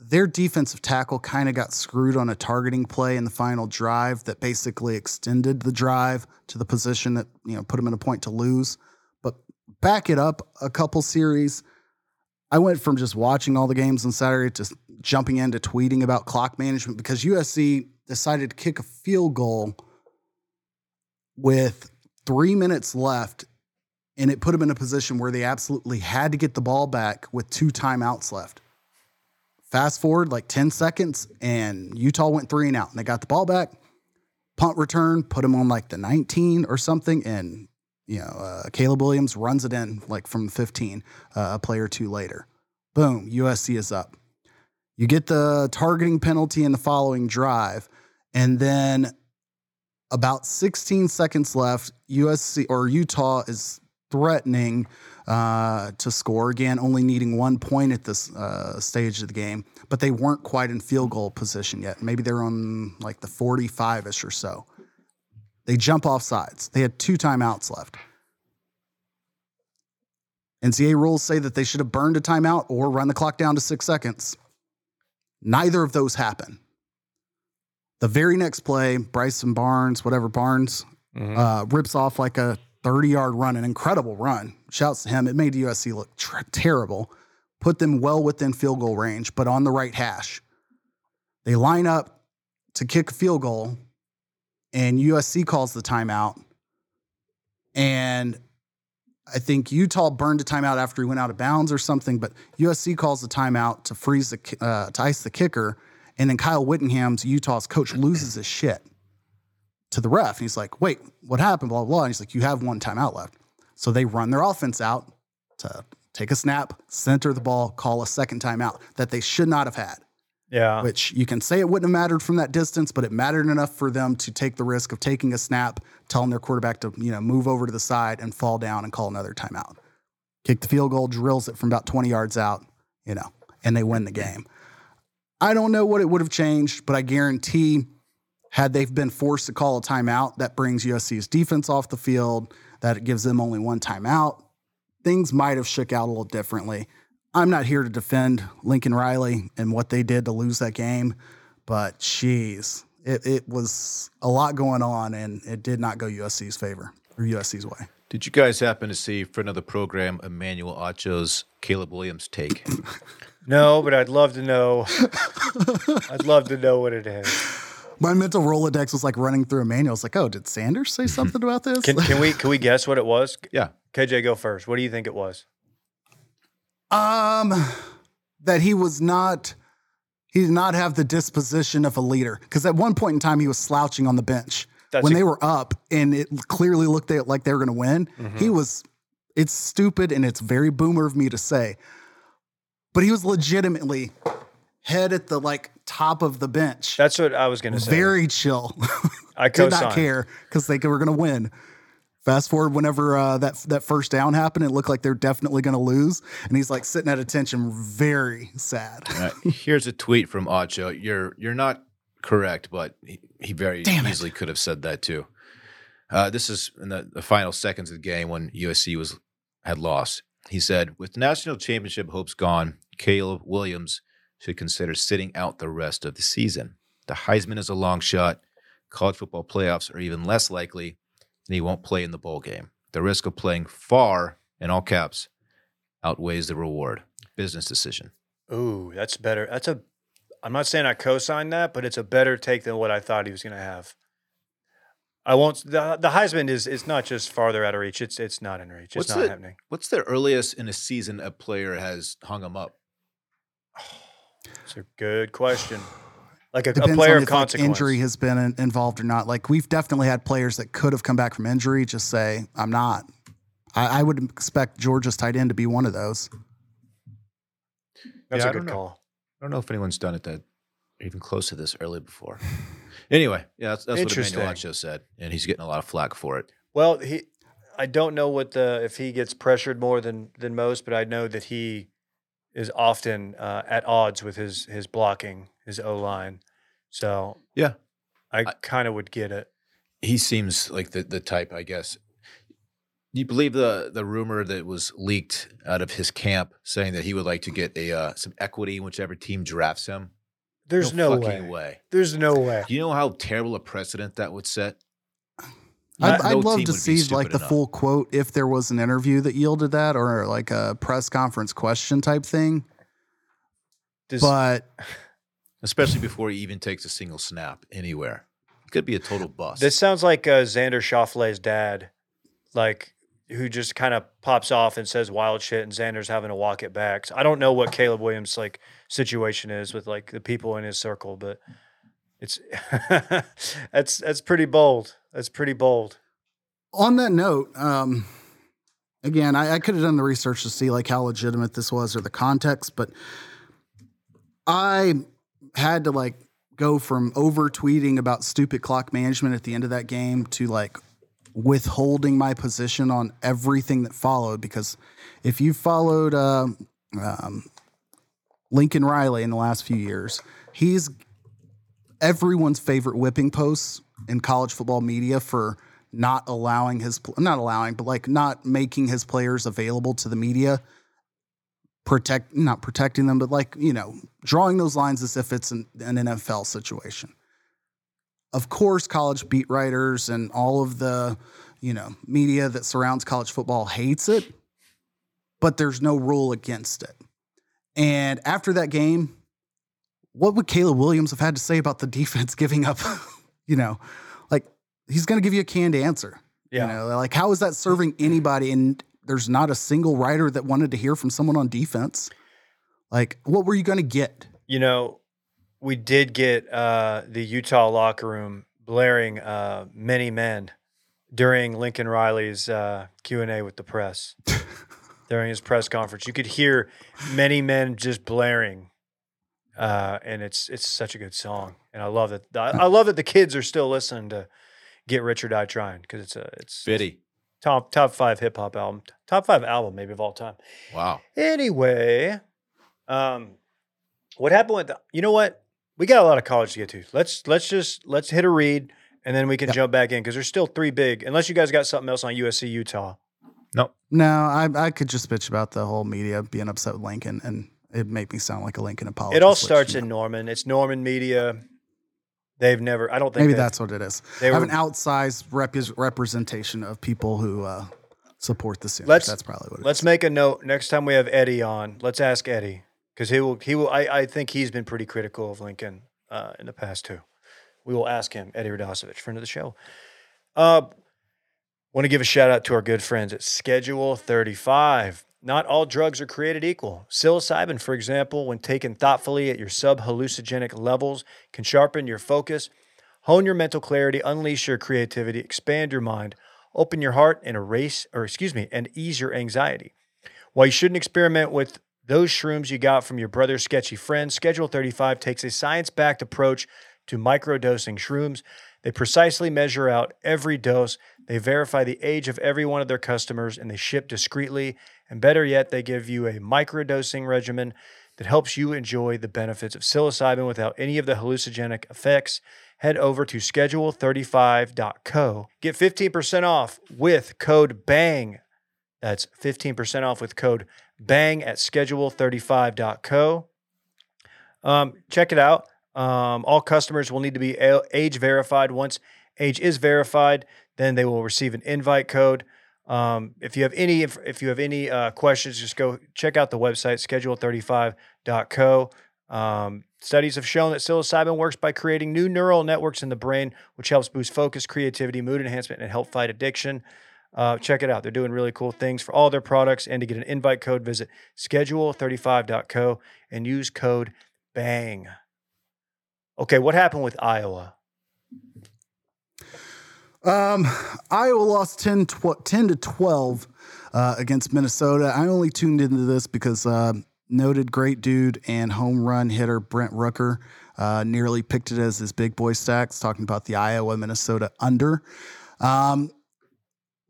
Their defensive tackle kind of got screwed on a targeting play in the final drive that basically extended the drive to the position that you know put them in a point to lose. But back it up a couple series. I went from just watching all the games on Saturday to jumping into tweeting about clock management because USC decided to kick a field goal with three minutes left, and it put them in a position where they absolutely had to get the ball back with two timeouts left. Fast forward like 10 seconds, and Utah went three and out, and they got the ball back. Punt return, put them on like the 19 or something, and you know, uh, Caleb Williams runs it in like from 15, uh, a play or two later. Boom, USC is up. You get the targeting penalty in the following drive, and then about 16 seconds left, USC or Utah is threatening uh, to score again, only needing one point at this uh, stage of the game, but they weren't quite in field goal position yet. Maybe they're on like the 45 ish or so. They jump off sides. They had two timeouts left. NCAA rules say that they should have burned a timeout or run the clock down to six seconds. Neither of those happen. The very next play, Bryson Barnes, whatever Barnes, uh, rips off like a 30 yard run, an incredible run. Shouts to him. It made USC look terrible, put them well within field goal range, but on the right hash. They line up to kick a field goal, and USC calls the timeout. And I think Utah burned a timeout after he went out of bounds or something, but USC calls the timeout to freeze the uh, to ice the kicker, and then Kyle Whittingham's Utah's coach loses his shit to the ref, and he's like, "Wait, what happened?" Blah blah. blah. And he's like, "You have one timeout left." So they run their offense out to take a snap, center the ball, call a second timeout that they should not have had Yeah. which you can say it wouldn't have mattered from that distance, but it mattered enough for them to take the risk of taking a snap, telling their quarterback to, you know, move over to the side and fall down and call another timeout. Kick the field goal, drills it from about 20 yards out, you know, and they win the game. I don't know what it would have changed, but I guarantee had they been forced to call a timeout, that brings USC's defense off the field, that it gives them only one timeout. Things might have shook out a little differently. I'm not here to defend Lincoln Riley and what they did to lose that game, but jeez, it, it was a lot going on and it did not go USC's favor or USC's way. Did you guys happen to see friend of the program Emmanuel Acho's Caleb Williams take? No, but I'd love to know. I'd love to know what it is. My mental Rolodex was like running through a manual. It's like, oh, did Sanders say something about this? Can, can we can we guess what it was? yeah. KJ, go first. What do you think it was? Um, that he was not, he did not have the disposition of a leader. Because at one point in time, he was slouching on the bench That's when a- they were up, and it clearly looked like they were going to win. Mm-hmm. He was. It's stupid and it's very boomer of me to say, but he was legitimately head at the like top of the bench, That's what I was going to say. very chill. I Did not care because they were going to win. Fast forward, whenever uh, that that first down happened, it looked like they're definitely going to lose, and he's like sitting at attention, very sad. All right, here's a tweet from Acho. You're you're not correct, but he, he very Damn it. easily could have said that too. Uh, this is in the, the final seconds of the game when USC was had lost. He said, "With national championship hopes gone, Caleb Williams should consider sitting out the rest of the season. The Heisman is a long shot. College football playoffs are even less likely, and he won't play in the bowl game. The risk of playing far, in all caps, outweighs the reward. Business decision." Ooh, that's better. That's a. I'm not saying I co-signed that, but it's a better take than what I thought he was going to have. I won't. The, the Heisman is it's not just farther out of reach. It's it's not in reach. It's What's not the- happening. What's the earliest in a season a player has hung him up? It's a good question. Like a, a player on of if like, consequence. injury has been in- involved or not. Like we've definitely had players that could have come back from injury, just say I'm not. I, I would expect Georgia's tight end to be one of those. That's Yeah, a I good don't know. call. I don't know if anyone's done it that even close to this early before. Anyway, yeah, that's, that's what Emmanuel Interesting. Acho said, and he's getting a lot of flack for it. Well, he. I don't know what the if he gets pressured more than than most, but I know that he is often uh, at odds with his his blocking, his O line. So Yeah. I, I- kind of would get it. He seems like the the type, I guess. Do you believe the the rumor that was leaked out of his camp saying that he would like to get a uh, some equity in whichever team drafts him? There's no, fucking way. way. There's no way. You know how terrible a precedent that would set? I'd, No I'd love to see like the enough. full quote if there was an interview that yielded that or like a press conference question type thing. Does, But especially before he even takes a single snap anywhere. It could be a total bust. this sounds like uh, Xander Schauffele's dad, like who just kind of pops off and says wild shit, and Xander's having to walk it back. So I don't know what Caleb Williams' like situation is with like the people in his circle, but it's that's that's pretty bold. That's pretty bold. on that note, um, again, I, I could have done the research to see like how legitimate this was or the context, but I had to like go from over tweeting about stupid clock management at the end of that game to like withholding my position on everything that followed because if you followed uh, um, Lincoln Riley in the last few years, he's everyone's favorite whipping post in college football media for not allowing his not allowing but like not making his players available to the media protect not protecting them but like you know drawing those lines as if it's an, an NFL situation of course college beat writers and all of the you know media that surrounds college football hates it but there's no rule against it and after that game what would Caleb Williams have had to say about the defense giving up? You know, like he's going to give you a canned answer. Yeah. You know, like how is that serving anybody? And there's not a single writer that wanted to hear from someone on defense. Like, what were you going to get? You know, we did get uh, the Utah locker room blaring uh, "Many Men" during Lincoln Riley's uh, Q and A with the press. during his press conference, you could hear "Many Men" just blaring, uh, and it's it's such a good song, and I love that. I, I love that the kids are still listening to "Get Rich or Die Trying" because it's a it's Fitty. top top five hip hop album, top five album maybe of all time. Wow. Anyway, um, what happened with the, you know what? We got a lot of college to get to. Let's let's just let's hit a read and then we can Yep. jump back in because there's still three big. Unless you guys got something else on USC Utah. Nope. No, I, I could just bitch about the whole media being upset with Lincoln, and it made me sound like a Lincoln apologist. it all starts in Norman. It's Norman Media. They've never. I don't think maybe that's what it is. they have were- an outsized rep- representation of people who uh, support the Sooners. Let's- That's probably what it Let's is. make a note next time we have Eddie on. Let's ask Eddie because he will. He will. I, I think he's been pretty critical of Lincoln uh, in the past too. We will ask him. Eddie Radosevich, friend of the show. Uh, want to give a shout out to our good friends at Schedule Thirty Five. Not all drugs are created equal. Psilocybin, for example, when taken thoughtfully at your subhallucinogenic levels, can sharpen your focus, hone your mental clarity, unleash your creativity, expand your mind, open your heart, and erase, or excuse me, and ease your anxiety. While you shouldn't experiment with those shrooms you got from your brother's sketchy friend, Schedule 35 takes a science backed approach to microdosing shrooms. They precisely measure out every dose, they verify the age of every one of their customers, and they ship discreetly. And better yet, they give you a microdosing regimen that helps you enjoy the benefits of psilocybin without any of the hallucinogenic effects. Head over to schedule35.co. Get 15% off with code BANG. That's 15% off with code BANG at schedule35.co. Um, check it out. Um, all customers will need to be age verified. Once age is verified, then they will receive an invite code. Um, if you have any if, if you have any uh, questions, just go check out the website schedule35.co. Um, studies have shown that psilocybin works by creating new neural networks in the brain, which helps boost focus, creativity, mood enhancement, and help fight addiction. Uh, check it out. They're doing really cool things for all their products. And to get an invite code, visit schedule35.co and use code BANG. Okay, what happened with Iowa? Um, Iowa lost 10, tw- 10 to 12 uh, against Minnesota. I only tuned into this because uh, noted great dude and home run hitter Brent Rooker uh, nearly picked it as his big boy stacks, talking about the Iowa Minnesota under. Um,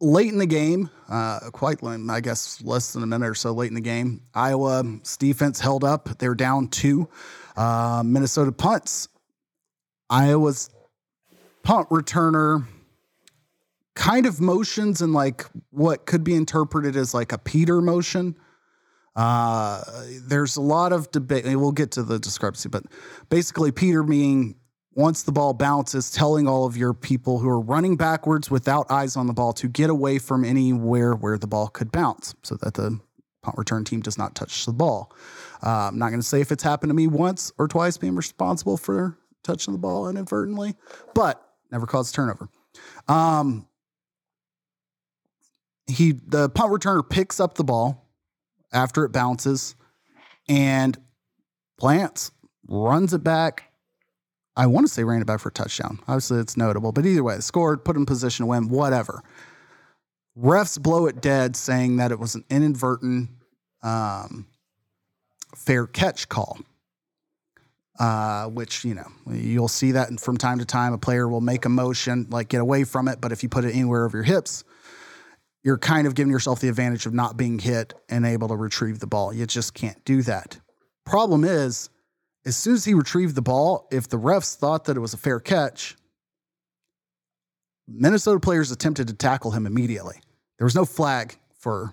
late in the game, uh, quite, late, I guess, less than a minute or so late in the game, Iowa's defense held up. They were down two. Uh, Minnesota punts. Iowa's punt returner kind of motions and like what could be interpreted as like a Peter motion. Uh, there's a lot of debate. We'll get to the discrepancy, but basically, Peter meaning once the ball bounces, telling all of your people who are running backwards without eyes on the ball to get away from anywhere where the ball could bounce so that the punt return team does not touch the ball. Uh, I'm not going to say if it's happened to me once or twice being responsible for touching the ball inadvertently, but never caused turnover. Um, he the punt returner picks up the ball after it bounces and plants runs it back. I want to say ran it back for a touchdown. Obviously, it's notable, but either way, scored, put in position to win, whatever. Refs blow it dead, saying that it was an inadvertent um, fair catch call. Uh, which you know you'll see that from time to time. A player will make a motion, like get away from it, but if you put it anywhere over your hips, you're kind of giving yourself the advantage of not being hit and able to retrieve the ball. You just can't do that. Problem is, as soon as he retrieved the ball, if the refs thought that it was a fair catch, Minnesota players attempted to tackle him immediately. There was no flag for,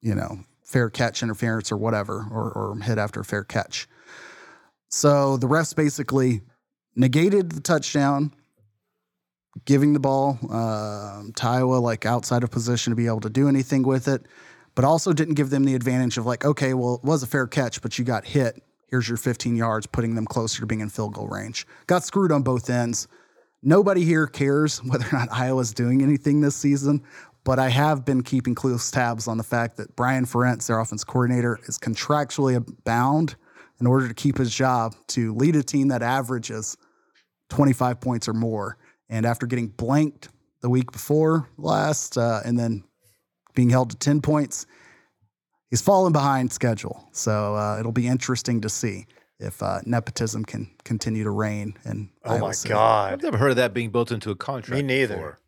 you know, fair catch interference or whatever, or, or hit after a fair catch. So the refs basically negated the touchdown, giving the ball uh, like outside of position to be able to do anything with it, but also didn't give them the advantage of like, okay, well, it was a fair catch, but you got hit. Here's your 15 yards, putting them closer to being in field goal range. Got screwed on both ends. Nobody here cares whether or not Iowa's doing anything this season, but I have been keeping close tabs on the fact that Brian Ferentz, their offense coordinator, is contractually bound in order to keep his job to lead a team that averages 25 points or more. And after getting blanked the week before last uh, and then being held to 10 points, he's fallen behind schedule. So uh, it'll be interesting to see if uh, nepotism can continue to reign. And Oh my god, I've never heard of that being built into a contract. Me neither. before.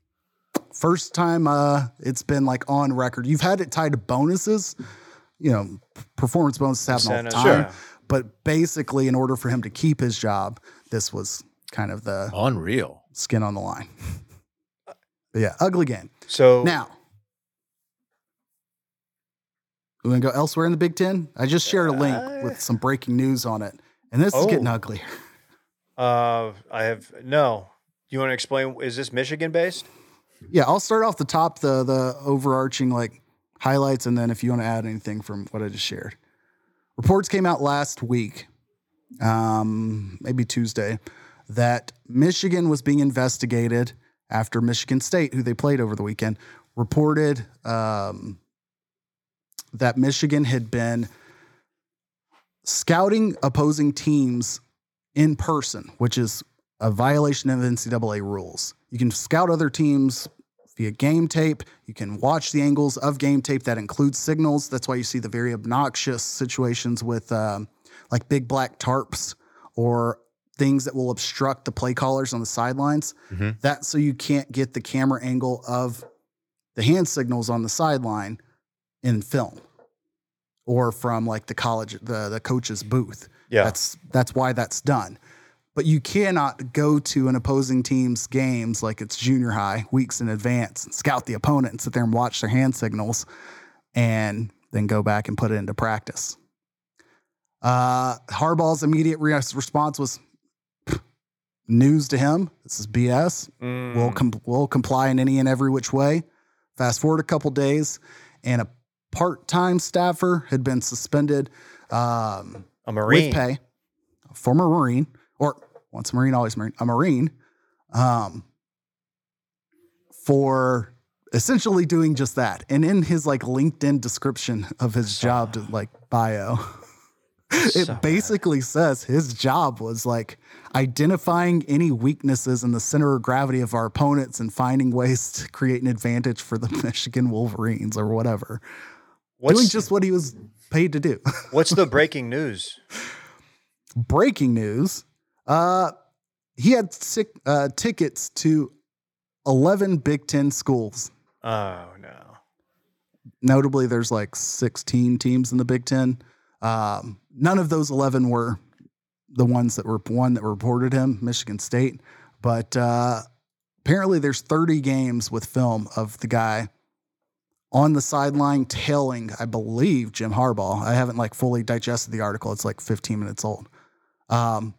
First time uh, it's been like on record. You've had it tied to bonuses, you know, performance bonuses happen all the time. yeah. But basically, in order for him to keep his job, this was kind of the Unreal. skin on the line. But yeah, ugly game. So Now, we want to go elsewhere in the Big Ten? I just shared a link Uh, with some breaking news on it, and this is getting Oh. uglier. uh, I have no. You want to explain? Is this Michigan based? Yeah, I'll start off the top, the the overarching like highlights, and then if you want to add anything from what I just shared. Reports came out last week, um, maybe Tuesday, that Michigan was being investigated after Michigan State, who they played over the weekend, reported um, that Michigan had been scouting opposing teams in person, which is a violation of NCAA rules. You can scout other teams via game tape. You can watch the angles of game tape that includes signals. That's why you see the very obnoxious situations with um, like big black tarps or things that will obstruct the play callers on the sidelines. Mhm. That's so you can't get the camera angle of the hand signals on the sideline in film or from like the college the the coach's booth. Yeah. That's that's why that's done. But you cannot go to an opposing team's games like it's junior high weeks in advance and scout the opponent and sit there and watch their hand signals and then go back and put it into practice. Uh, Harbaugh's immediate re- response was "Pfft, news to him. This is BS. Mm, We'll, com- we'll comply in any and every which way. Fast forward a couple days, and a part time staffer had been suspended um, a Marine. with pay, a former Marine, or once a Marine, always Marine, a Marine, um, for essentially doing just that. And in his like LinkedIn description of his job to like bio, it So bad. basically says his job was like identifying any weaknesses in the center of gravity of our opponents and finding ways to create an advantage for the Michigan Wolverines or whatever. What's doing just what he was paid to do. what's the breaking news? breaking news uh he had sick, uh, tickets to 11 big 10 schools Oh no. notably there's like 16 teams in the big 10 um, none of those 11 were the ones that were one that reported him michigan state. But uh, apparently there's 30 games with film of the guy on the sideline tailing i believe jim harbaugh. I haven't like fully digested the article. It's like 15 minutes old. Um,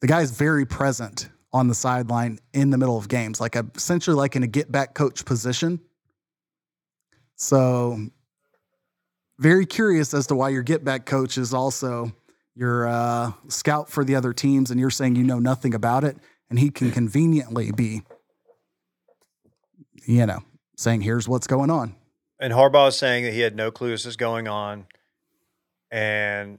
the guy's very present on the sideline in the middle of games, like essentially like in a get back coach position. So, very curious as to why your get back coach is also your uh, scout for the other teams, and you're saying you know nothing about it, and he can conveniently be, you know, saying here's what's going on. And Harbaugh is saying that he had no clue this is going on. And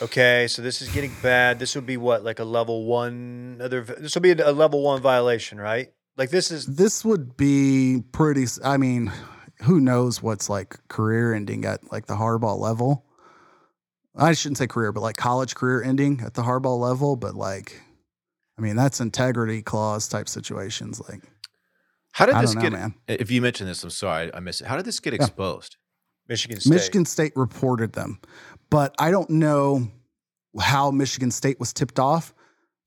okay, so this is getting bad. This would be what, like a level one other this would be a level one violation, right? Like this is This would be pretty. I mean, who knows what's like career ending at like the Harbaugh level? I shouldn't say career, but like college career ending at the Harbaugh level. But like, I mean, that's integrity clause type situations. Like, How did I this know, get? man. If you mentioned this, I'm sorry, I missed it. How did this get exposed? Michigan State. Michigan State reported them, but I don't know how Michigan State was tipped off.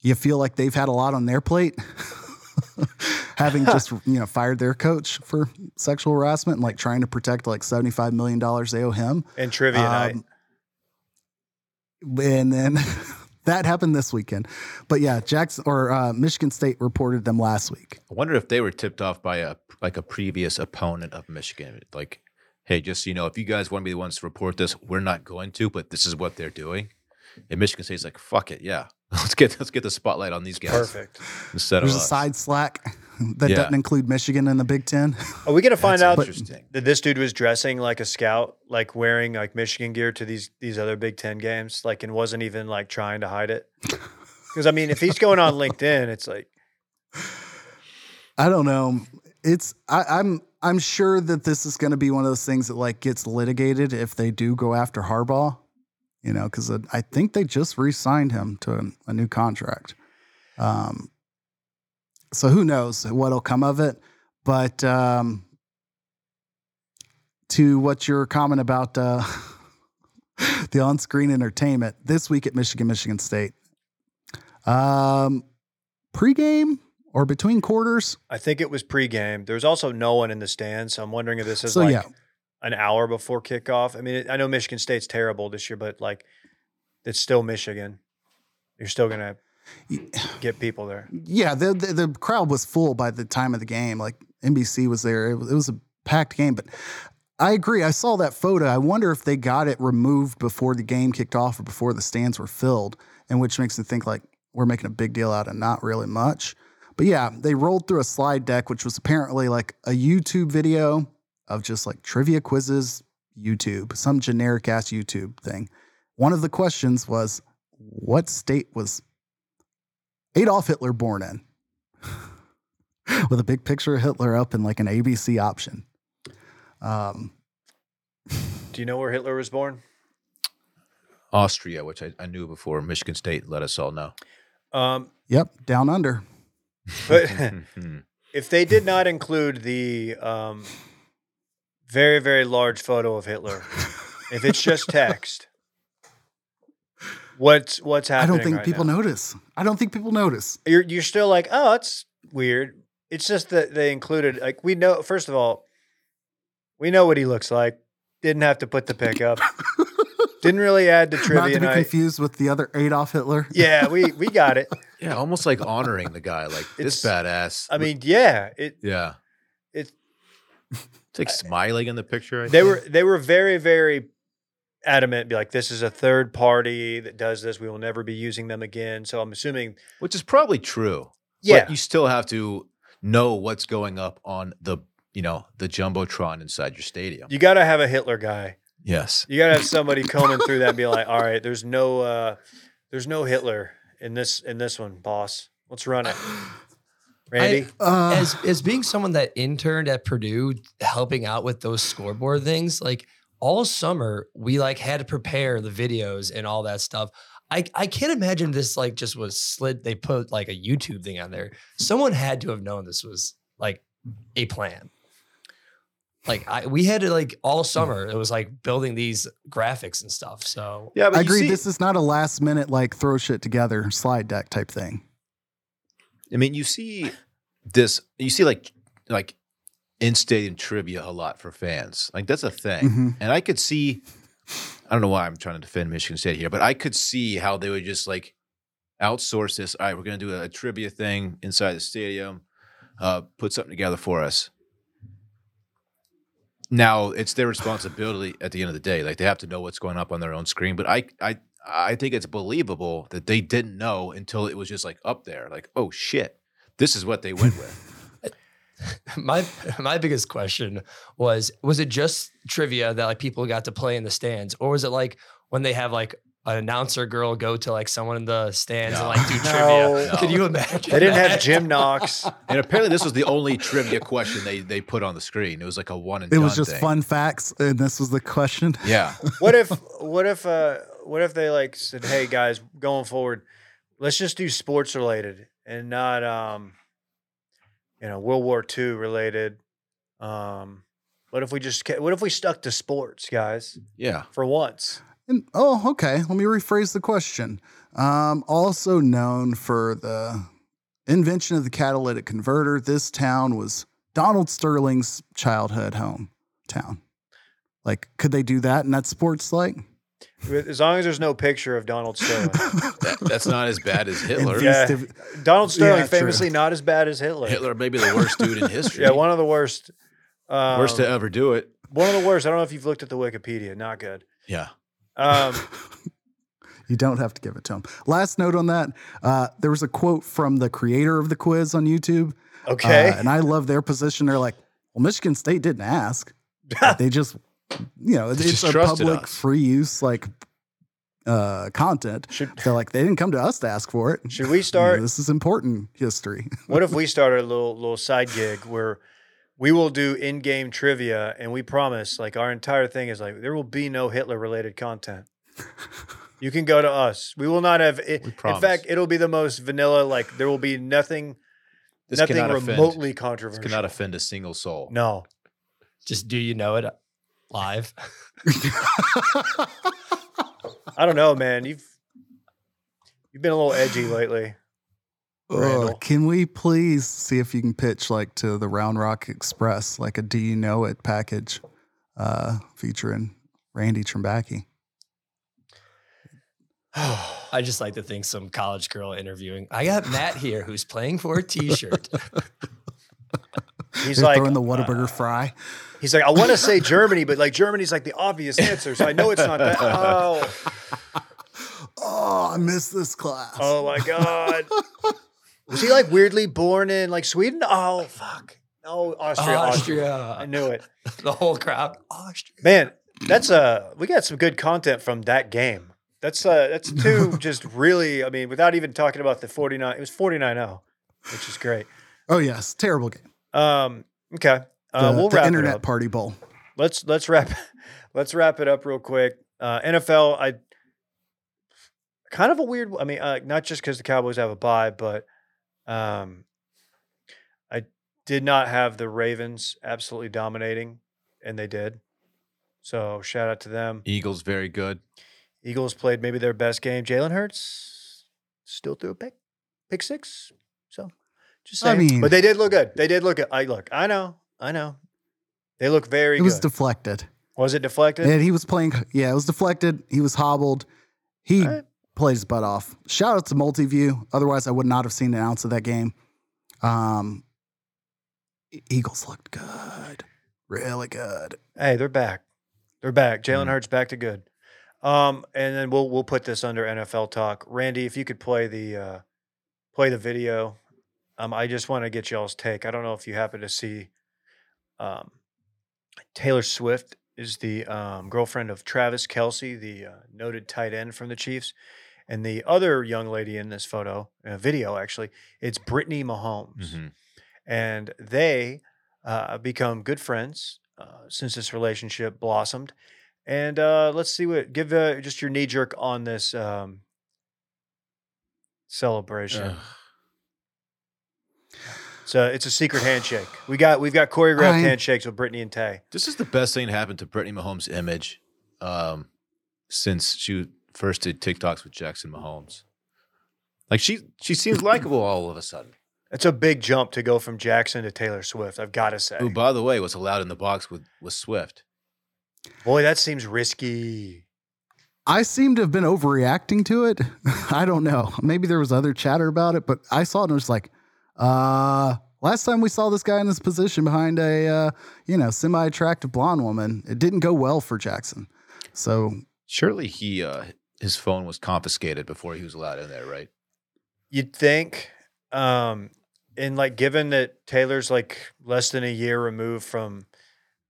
You feel like they've had a lot on their plate, having just you know fired their coach for sexual harassment and like trying to protect like seventy five million dollars they owe him. and trivia night. Um, and then that happened this weekend. But yeah, Jackson or uh, Michigan State reported them last week. I wonder if they were tipped off by a like a previous opponent of Michigan. Like, hey, just so you know, if you guys want to be the ones to report this, we're not going to, but this is what they're doing. And Michigan State's like, fuck it, yeah, let's get let's get the spotlight on these guys Perfect. instead There's of a us. side slack that Yeah. doesn't include Michigan in the Big Ten. Are we gonna find out interesting. that this dude was dressing like a scout, like wearing like Michigan gear to these these other Big Ten games, like and wasn't even like trying to hide it? Because I mean, if he's going on LinkedIn, it's like I don't know. It's I, I'm I'm sure that this is going to be one of those things that like gets litigated if they do go after Harbaugh. You know, because I think they just re-signed him to a, a new contract. Um, so who knows what'll come of it? But um, to what your comment about uh, the on-screen entertainment this week at Michigan, Michigan State. Um, pregame or between quarters. I think it was pregame. There's also no one in the stands, so I'm wondering if this is So like yeah, an hour before kickoff. I mean, I know Michigan State's terrible this year, but like it's still Michigan. You're still gonna get people there. yeah. The, the the crowd was full by the time of the game. Like NBC was there. It was, it was a packed game. But I agree. I saw that photo. I wonder if they got it removed before the game kicked off or before the stands were filled, and which makes me think like we're making a big deal out of not really much. But yeah, they rolled through a slide deck, which was apparently like a YouTube video of just like trivia quizzes, YouTube, some generic ass YouTube thing. One of the questions was, what state was Adolf Hitler born in? With a big picture of Hitler up in like an ABC option. Um, Do you know where Hitler was born? Austria, which I, I knew before Michigan State let us all know. Um, yep, down under. but if they did not include the um, very very large photo of Hitler, if it's just text, what's what's happening? I don't think right people now? notice. I don't think people notice. You're you're still like, oh, that's weird. It's just that they included like we know. First of all, we know what he looks like. Didn't have to put the pic up. Didn't really add to Not trivia to be night. confused with the other Adolf Hitler. Yeah, we we got it. yeah, almost like honoring the guy, like this badass. I mean, yeah, it yeah, it it's like smiling in the picture. I they think. were they were very very adamant be like this is a third party that does this. We will never be using them again. So i'm assuming which is probably true. yeah. but you still have to know what's going up on the you know the jumbotron inside your stadium. you got to have a hitler guy. Yes, you got to have somebody combing through that and be like all right there's no uh there's no hitler in this in this one boss. Let's run it. Randy? Uh, as as being someone that interned at Purdue, helping out with those scoreboard things, like all summer we like had to prepare the videos and all that stuff. I I can't imagine this like just was slid. They put like a YouTube thing on there. Someone had to have known this was like a plan. Like I, we had to like all summer. It was like building these graphics and stuff. So yeah, I agree. this is not a last minute like throw shit together slide deck type thing. I mean, you see this. You see like like in stadium trivia a lot for fans. Like that's a thing, Mhm. and I could see. I don't know why I'm trying to defend Michigan State here, but I could see how they would just like outsource this. All right, we're going to do a, trivia thing inside the stadium. Uh, put something together for us. Now it's their responsibility at the end of the day. Like they have to know what's going up on their own screen. But I, I, I think it's believable that they didn't know until it was just like up there. Like, oh shit, this is what they went with. My my biggest question was was it just trivia that like people got to play in the stands or was it like when they have like an announcer girl go to like someone in the stands and like do trivia No. can you imagine they didn't have jim knox And apparently, this was the only trivia question they they put on the screen. It was like a one and It was just thing. fun facts, and this was the question. Yeah, what if what if uh what if they like said hey guys going forward let's just do sports related and not um you know world war ii related um what if we just ca- what if we stuck to sports guys yeah. for once And, oh, okay. Let me rephrase the question. Um, also known for the invention of the catalytic converter, this town was Donald Sterling's childhood hometown. Like, could they do that in that sports like? With- as long as there's no picture of donald sterling That, that's not as bad as Hitler. Yeah. Invasive- donald sterling Yeah, true. famously not as bad as hitler Hitler may be the worst dude in history. yeah one of the worst um, worst to ever do it. one of the worst i don't know if you've looked at the wikipedia not good Yeah. um You don't have to give it to him. Last note on that: uh, there was a quote from the creator of the quiz on YouTube. Okay. Uh, and I love their position. They're like, well, Michigan State didn't ask. They just, you know, They it's a public us. free use like uh, content. should They're like, they didn't come to us to ask for it. should we You know, start? this is important history. What if we started a little little side gig where we will do in-game trivia and we promise like our entire thing is like there will be no Hitler related content. You can go to us. We will not have it. We In fact, it'll be the most vanilla like there will be nothing This nothing cannot offend. remotely This controversial. cannot offend a single soul. No. Just do you know it live? I don't know, man. You've you've been a little edgy lately. Uh, can we please see if you can pitch like to the Round Rock Express, like a Do You Know It package uh, featuring Randy Trimbacki? I just like to think some college girl interviewing. I got Matt here who's playing for a t-shirt. He's They're like throwing the uh, Whataburger fry. He's like, I want to say Germany, but like Germany's like the obvious answer, so I know it's not that. Oh, Oh, I missed this class. oh my god. Was he like weirdly born in like Sweden? Oh fuck. No, Austria. Austria. I knew it. The whole crowd. Austria. Man, that's uh we got some good content from that game. That's uh that's two just really, I mean, without even talking about the 49, it was 49-0, which is great. Oh yes, terrible game. Um, okay. Uh, the we'll the wrap it Internet up. Party Bowl. let's let's wrap let's wrap it up real quick. Uh, NFL, I kind of a weird. I mean, uh, not just because the Cowboys have a bye, but um, I did not have the Ravens absolutely dominating, and they did. So shout out to them. Eagles very good. Eagles played maybe their best game. Jalen Hurts still threw a pick, pick six. So just I mean- but they did look good. They did look good. I look. I know. I know. They look very It was good. deflected. was it deflected? And he was playing. Yeah, it was deflected. He was hobbled. He right. played his butt off. Shout out to Multiview. Otherwise, I would not have seen an ounce of that game. Um, Eagles looked good, really good. Hey, they're back. They're back. Jalen Mhm. Hurts back to good. Um, and then we'll we'll put this under NFL talk. Randy, if you could play the uh, play the video. Um, I just want to get y'all's take. I don't know if you happen to see. Um, Taylor Swift is the um, girlfriend of Travis Kelce, the uh, noted tight end from the Chiefs, and the other young lady in this photo, uh, video actually, it's Brittany Mahomes Mhm. and they uh, become good friends uh, since this relationship blossomed. And uh, let's see what give uh, just your knee jerk on this um, celebration. Ugh. So it's a secret handshake. We got we've got choreographed I- handshakes with Brittany and Tay. This is the best thing to happen to Brittany Mahomes' image um, since she first did TikToks with Jackson Mahomes. Like she she seems likable all of a sudden. It's a big jump to go from Jackson to Taylor Swift. I've got to say, Who, by the way, was allowed in the box with with Swift. boy, that seems risky. I seem to have been overreacting to it. I don't know. Maybe there was other chatter about it, but I saw it and was like, uh, last time we saw this guy in this position behind a, uh, you know, semi-attractive blonde woman, it didn't go well for Jackson. So Surely he uh, his phone was confiscated before he was allowed in there, right? You'd think, um, and like given that Taylor's like less than a year removed from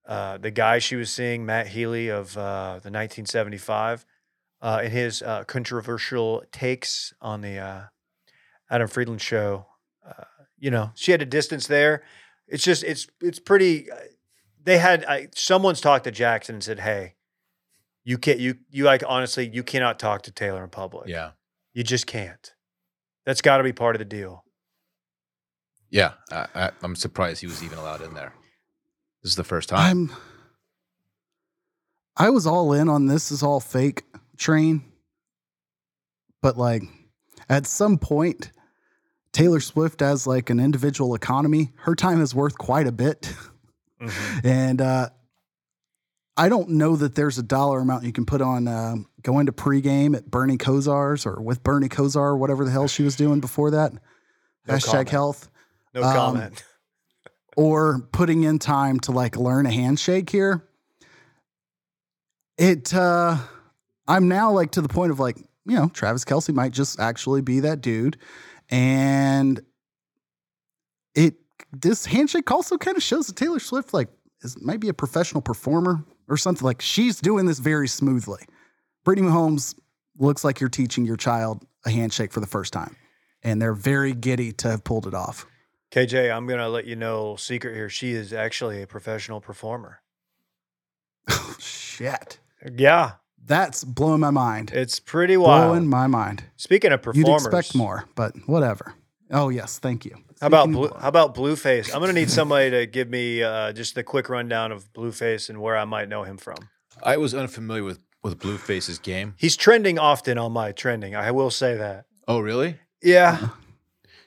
uh, the guy she was seeing, Matt Healy of uh, the 1975, uh, in his uh, controversial takes on the uh, Adam Friedland show, you know, she had a distance there. It's just it's it's pretty. uh, They had I, someone's talked to Jackson and said, "Hey, you can't you you like honestly you cannot talk to Taylor in public. Yeah, You just can't. That's got to be part of the deal. yeah. I, I, I'm surprised he was even allowed in there. This is the first time. I'm, I was all in on this is all fake train, but like at some point, Taylor Swift as like an individual economy, her time is worth quite a bit. And uh, I don't know that there's a dollar amount you can put on um going to pregame at Bernie Kosar's or with Bernie Kosar whatever the hell she was doing before that. No Hashtag comment. health. No Um, comment. Or putting in time to like learn a handshake here. It, uh, I'm now like to the point of like, you know, Travis Kelce might just actually be that dude. And it this handshake also kind of shows that Taylor Swift like is might be a professional performer or something. Like she's doing this very smoothly. Brittany Mahomes looks like you're teaching your child a handshake for the first time, and they're very giddy to have pulled it off. KJ, I'm gonna let you know secret here. She is actually a professional performer. Shit, Yeah, that's blowing my mind. it's pretty wild. Blowing my mind. Speaking of performers, You'd performers, expect more, but whatever. Oh yes, thank you. How about blue, how about Blueface? I'm gonna need somebody to give me uh, just a quick rundown of Blueface and where I might know him from. I was unfamiliar with with Blueface's game. He's trending often on my trending. I will say that. Oh, really? Yeah,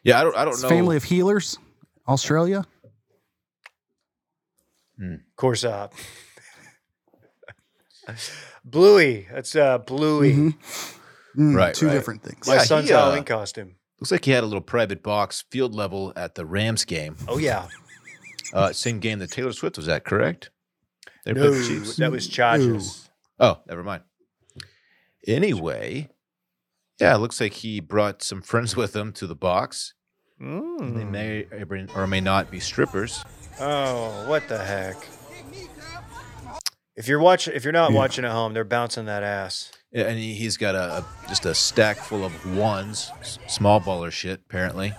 Yeah, I don't. I don't It's know. family of heelers, Australia. of course. Uh, Bluey. That's uh, Bluey. Mhm. Mm, Right, two right. different things. My Yeah, son's he, uh, Halloween costume. Looks like he had a little private box field level at the Rams game. Oh yeah. Uh, same game that Taylor Swift was at, correct? They No, played the Chiefs. that was Chargers. Oh, never mind. Anyway, yeah, it looks like he brought some friends with him to the box. They Mm. may or may not be strippers. Oh, what the heck! If you're watching, if you're not watching at home, they're bouncing that ass. Yeah, and he, he's got a, a just a stack full of ones, small baller shit apparently,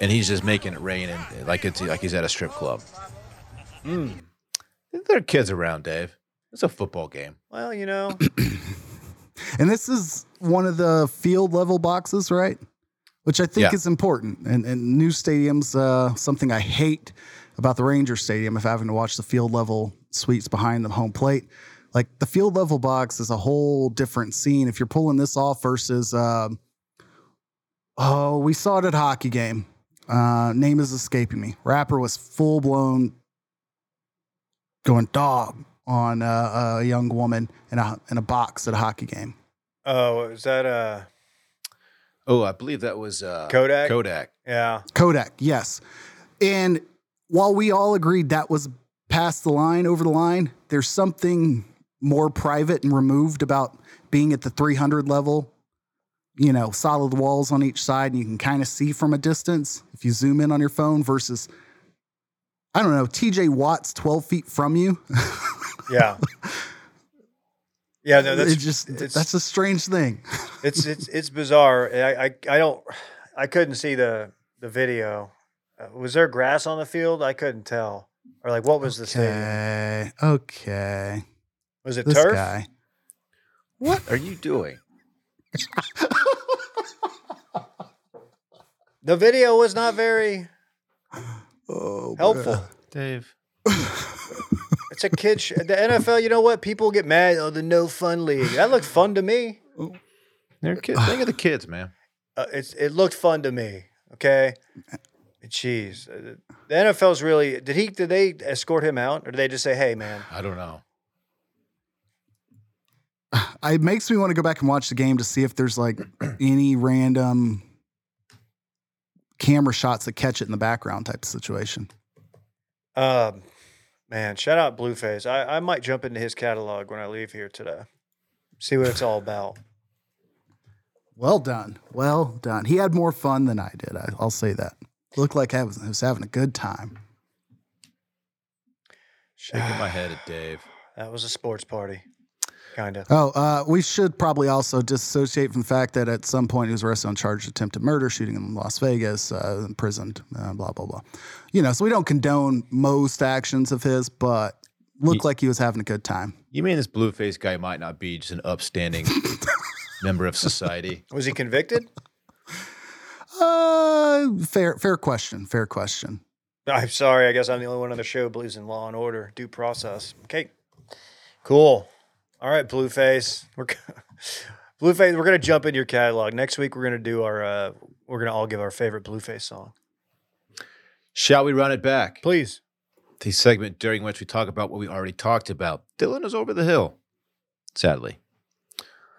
and he's just making it rain and like it's like he's at a strip club. Mm. There are kids around, Dave. It's a football game. Well, you know, And this is one of the field level boxes, right? Which I think Yeah. is important. And, and new stadiums, uh, something I hate about the Ranger Stadium, if having to watch the field level suites behind the home plate. Like the field level box is a whole different scene. If you're pulling this off versus, um, oh, we saw it at a hockey game. Uh, name is escaping me. Rapper was full blown going dog on uh, a young woman in a in a box at a hockey game. oh, is that uh Oh, I believe that was uh, Kodak? Kodak. Yeah, Kodak, yes. And while we all agreed that was past the line, over the line, there's something more private and removed about being at the 300 level. You know, solid walls on each side, and you can kind of see from a distance if you zoom in on your phone versus, I don't know, TJ Watt's 12 feet from you. yeah, yeah. No, that's it just that's a strange thing. it's it's it's bizarre. I, I I don't I couldn't see the the video. Uh, was there grass on the field? I couldn't tell. Or like, what was the stadium? Okay, okay. Was it This turf? guy. What are you doing? The video was not very Oh, helpful. Dave. It's a kid. Sh- the NFL. You know what? People get mad. Oh, the no fun league. That looked fun to me. They're kids. Think of the kids, man. Uh, it's it looked fun to me. Okay. Jeez, Uh, the NFL's really. Did he? Did they escort him out, or did they just say, "Hey, man"? I don't know. It makes me want to go back and watch the game to see if there's like any random camera shots that catch it in the background type of situation. Um, man, shout out Blueface. I, I might jump into his catalog when I leave here today. See what it's all about. Well done. Well done. He had more fun than I did. I, I'll say that. Looked like I was, I was having a good time. Shaking my head at Dave. That was a sports party, kind of. Oh, uh, we should probably also dissociate from the fact that at some point he was arrested on charge of attempted murder, shooting in Las Vegas, uh, imprisoned, uh, blah, blah, blah. You know, so we don't condone most actions of his, but looked Ye- like he was having a good time. You mean this Blueface guy might not be just an upstanding member of society? Was he convicted? Uh, fair, fair question. Fair question. I'm sorry. I guess I'm the only one on the show who believes in law and order, due process. Okay, cool. All right, Blueface. We're g- Blueface. We're gonna jump into your catalog next week. We're gonna do our. Uh, we're gonna all give our favorite Blueface song. Shall we run it back? Please. The segment during which we talk about what we already talked about. Dylan is over the hill. Sadly.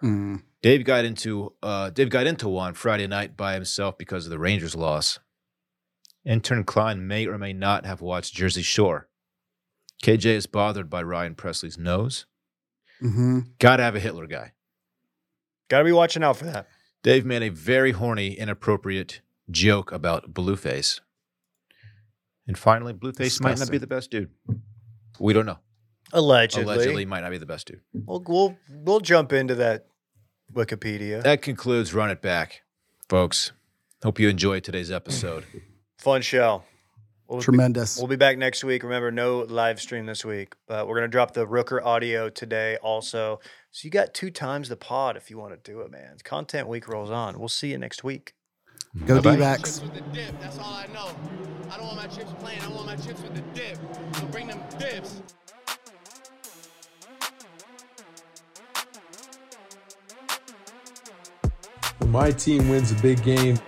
Hmm. Dave got into uh, Dave got into one Friday night by himself because of the Rangers loss. Intern Klein may or may not have watched Jersey Shore. KJ is bothered by Ryan Pressly's nose. hmm Gotta have a Hitler guy. Got to be watching out for that. Dave made a very horny, inappropriate joke about Blueface. And finally, Blueface might not be the best dude. We don't know. Allegedly. Allegedly, might not be the best dude. We'll, we'll we'll jump into that Wikipedia. That concludes Run It Back, folks. Hope you enjoyed today's episode. Fun show. We'll be, Tremendous. we'll be back next week. Remember, no live stream this week, but we're gonna drop the Rooker audio today also. So you got two times the pod if you want to do it, man. Content week rolls on. We'll see you next week. Go Bye-bye. D-backs. Chips with the dip, that's all I know. I don't want my chips plain, I want my chips with the dip. So bring them dips. My team wins a big game,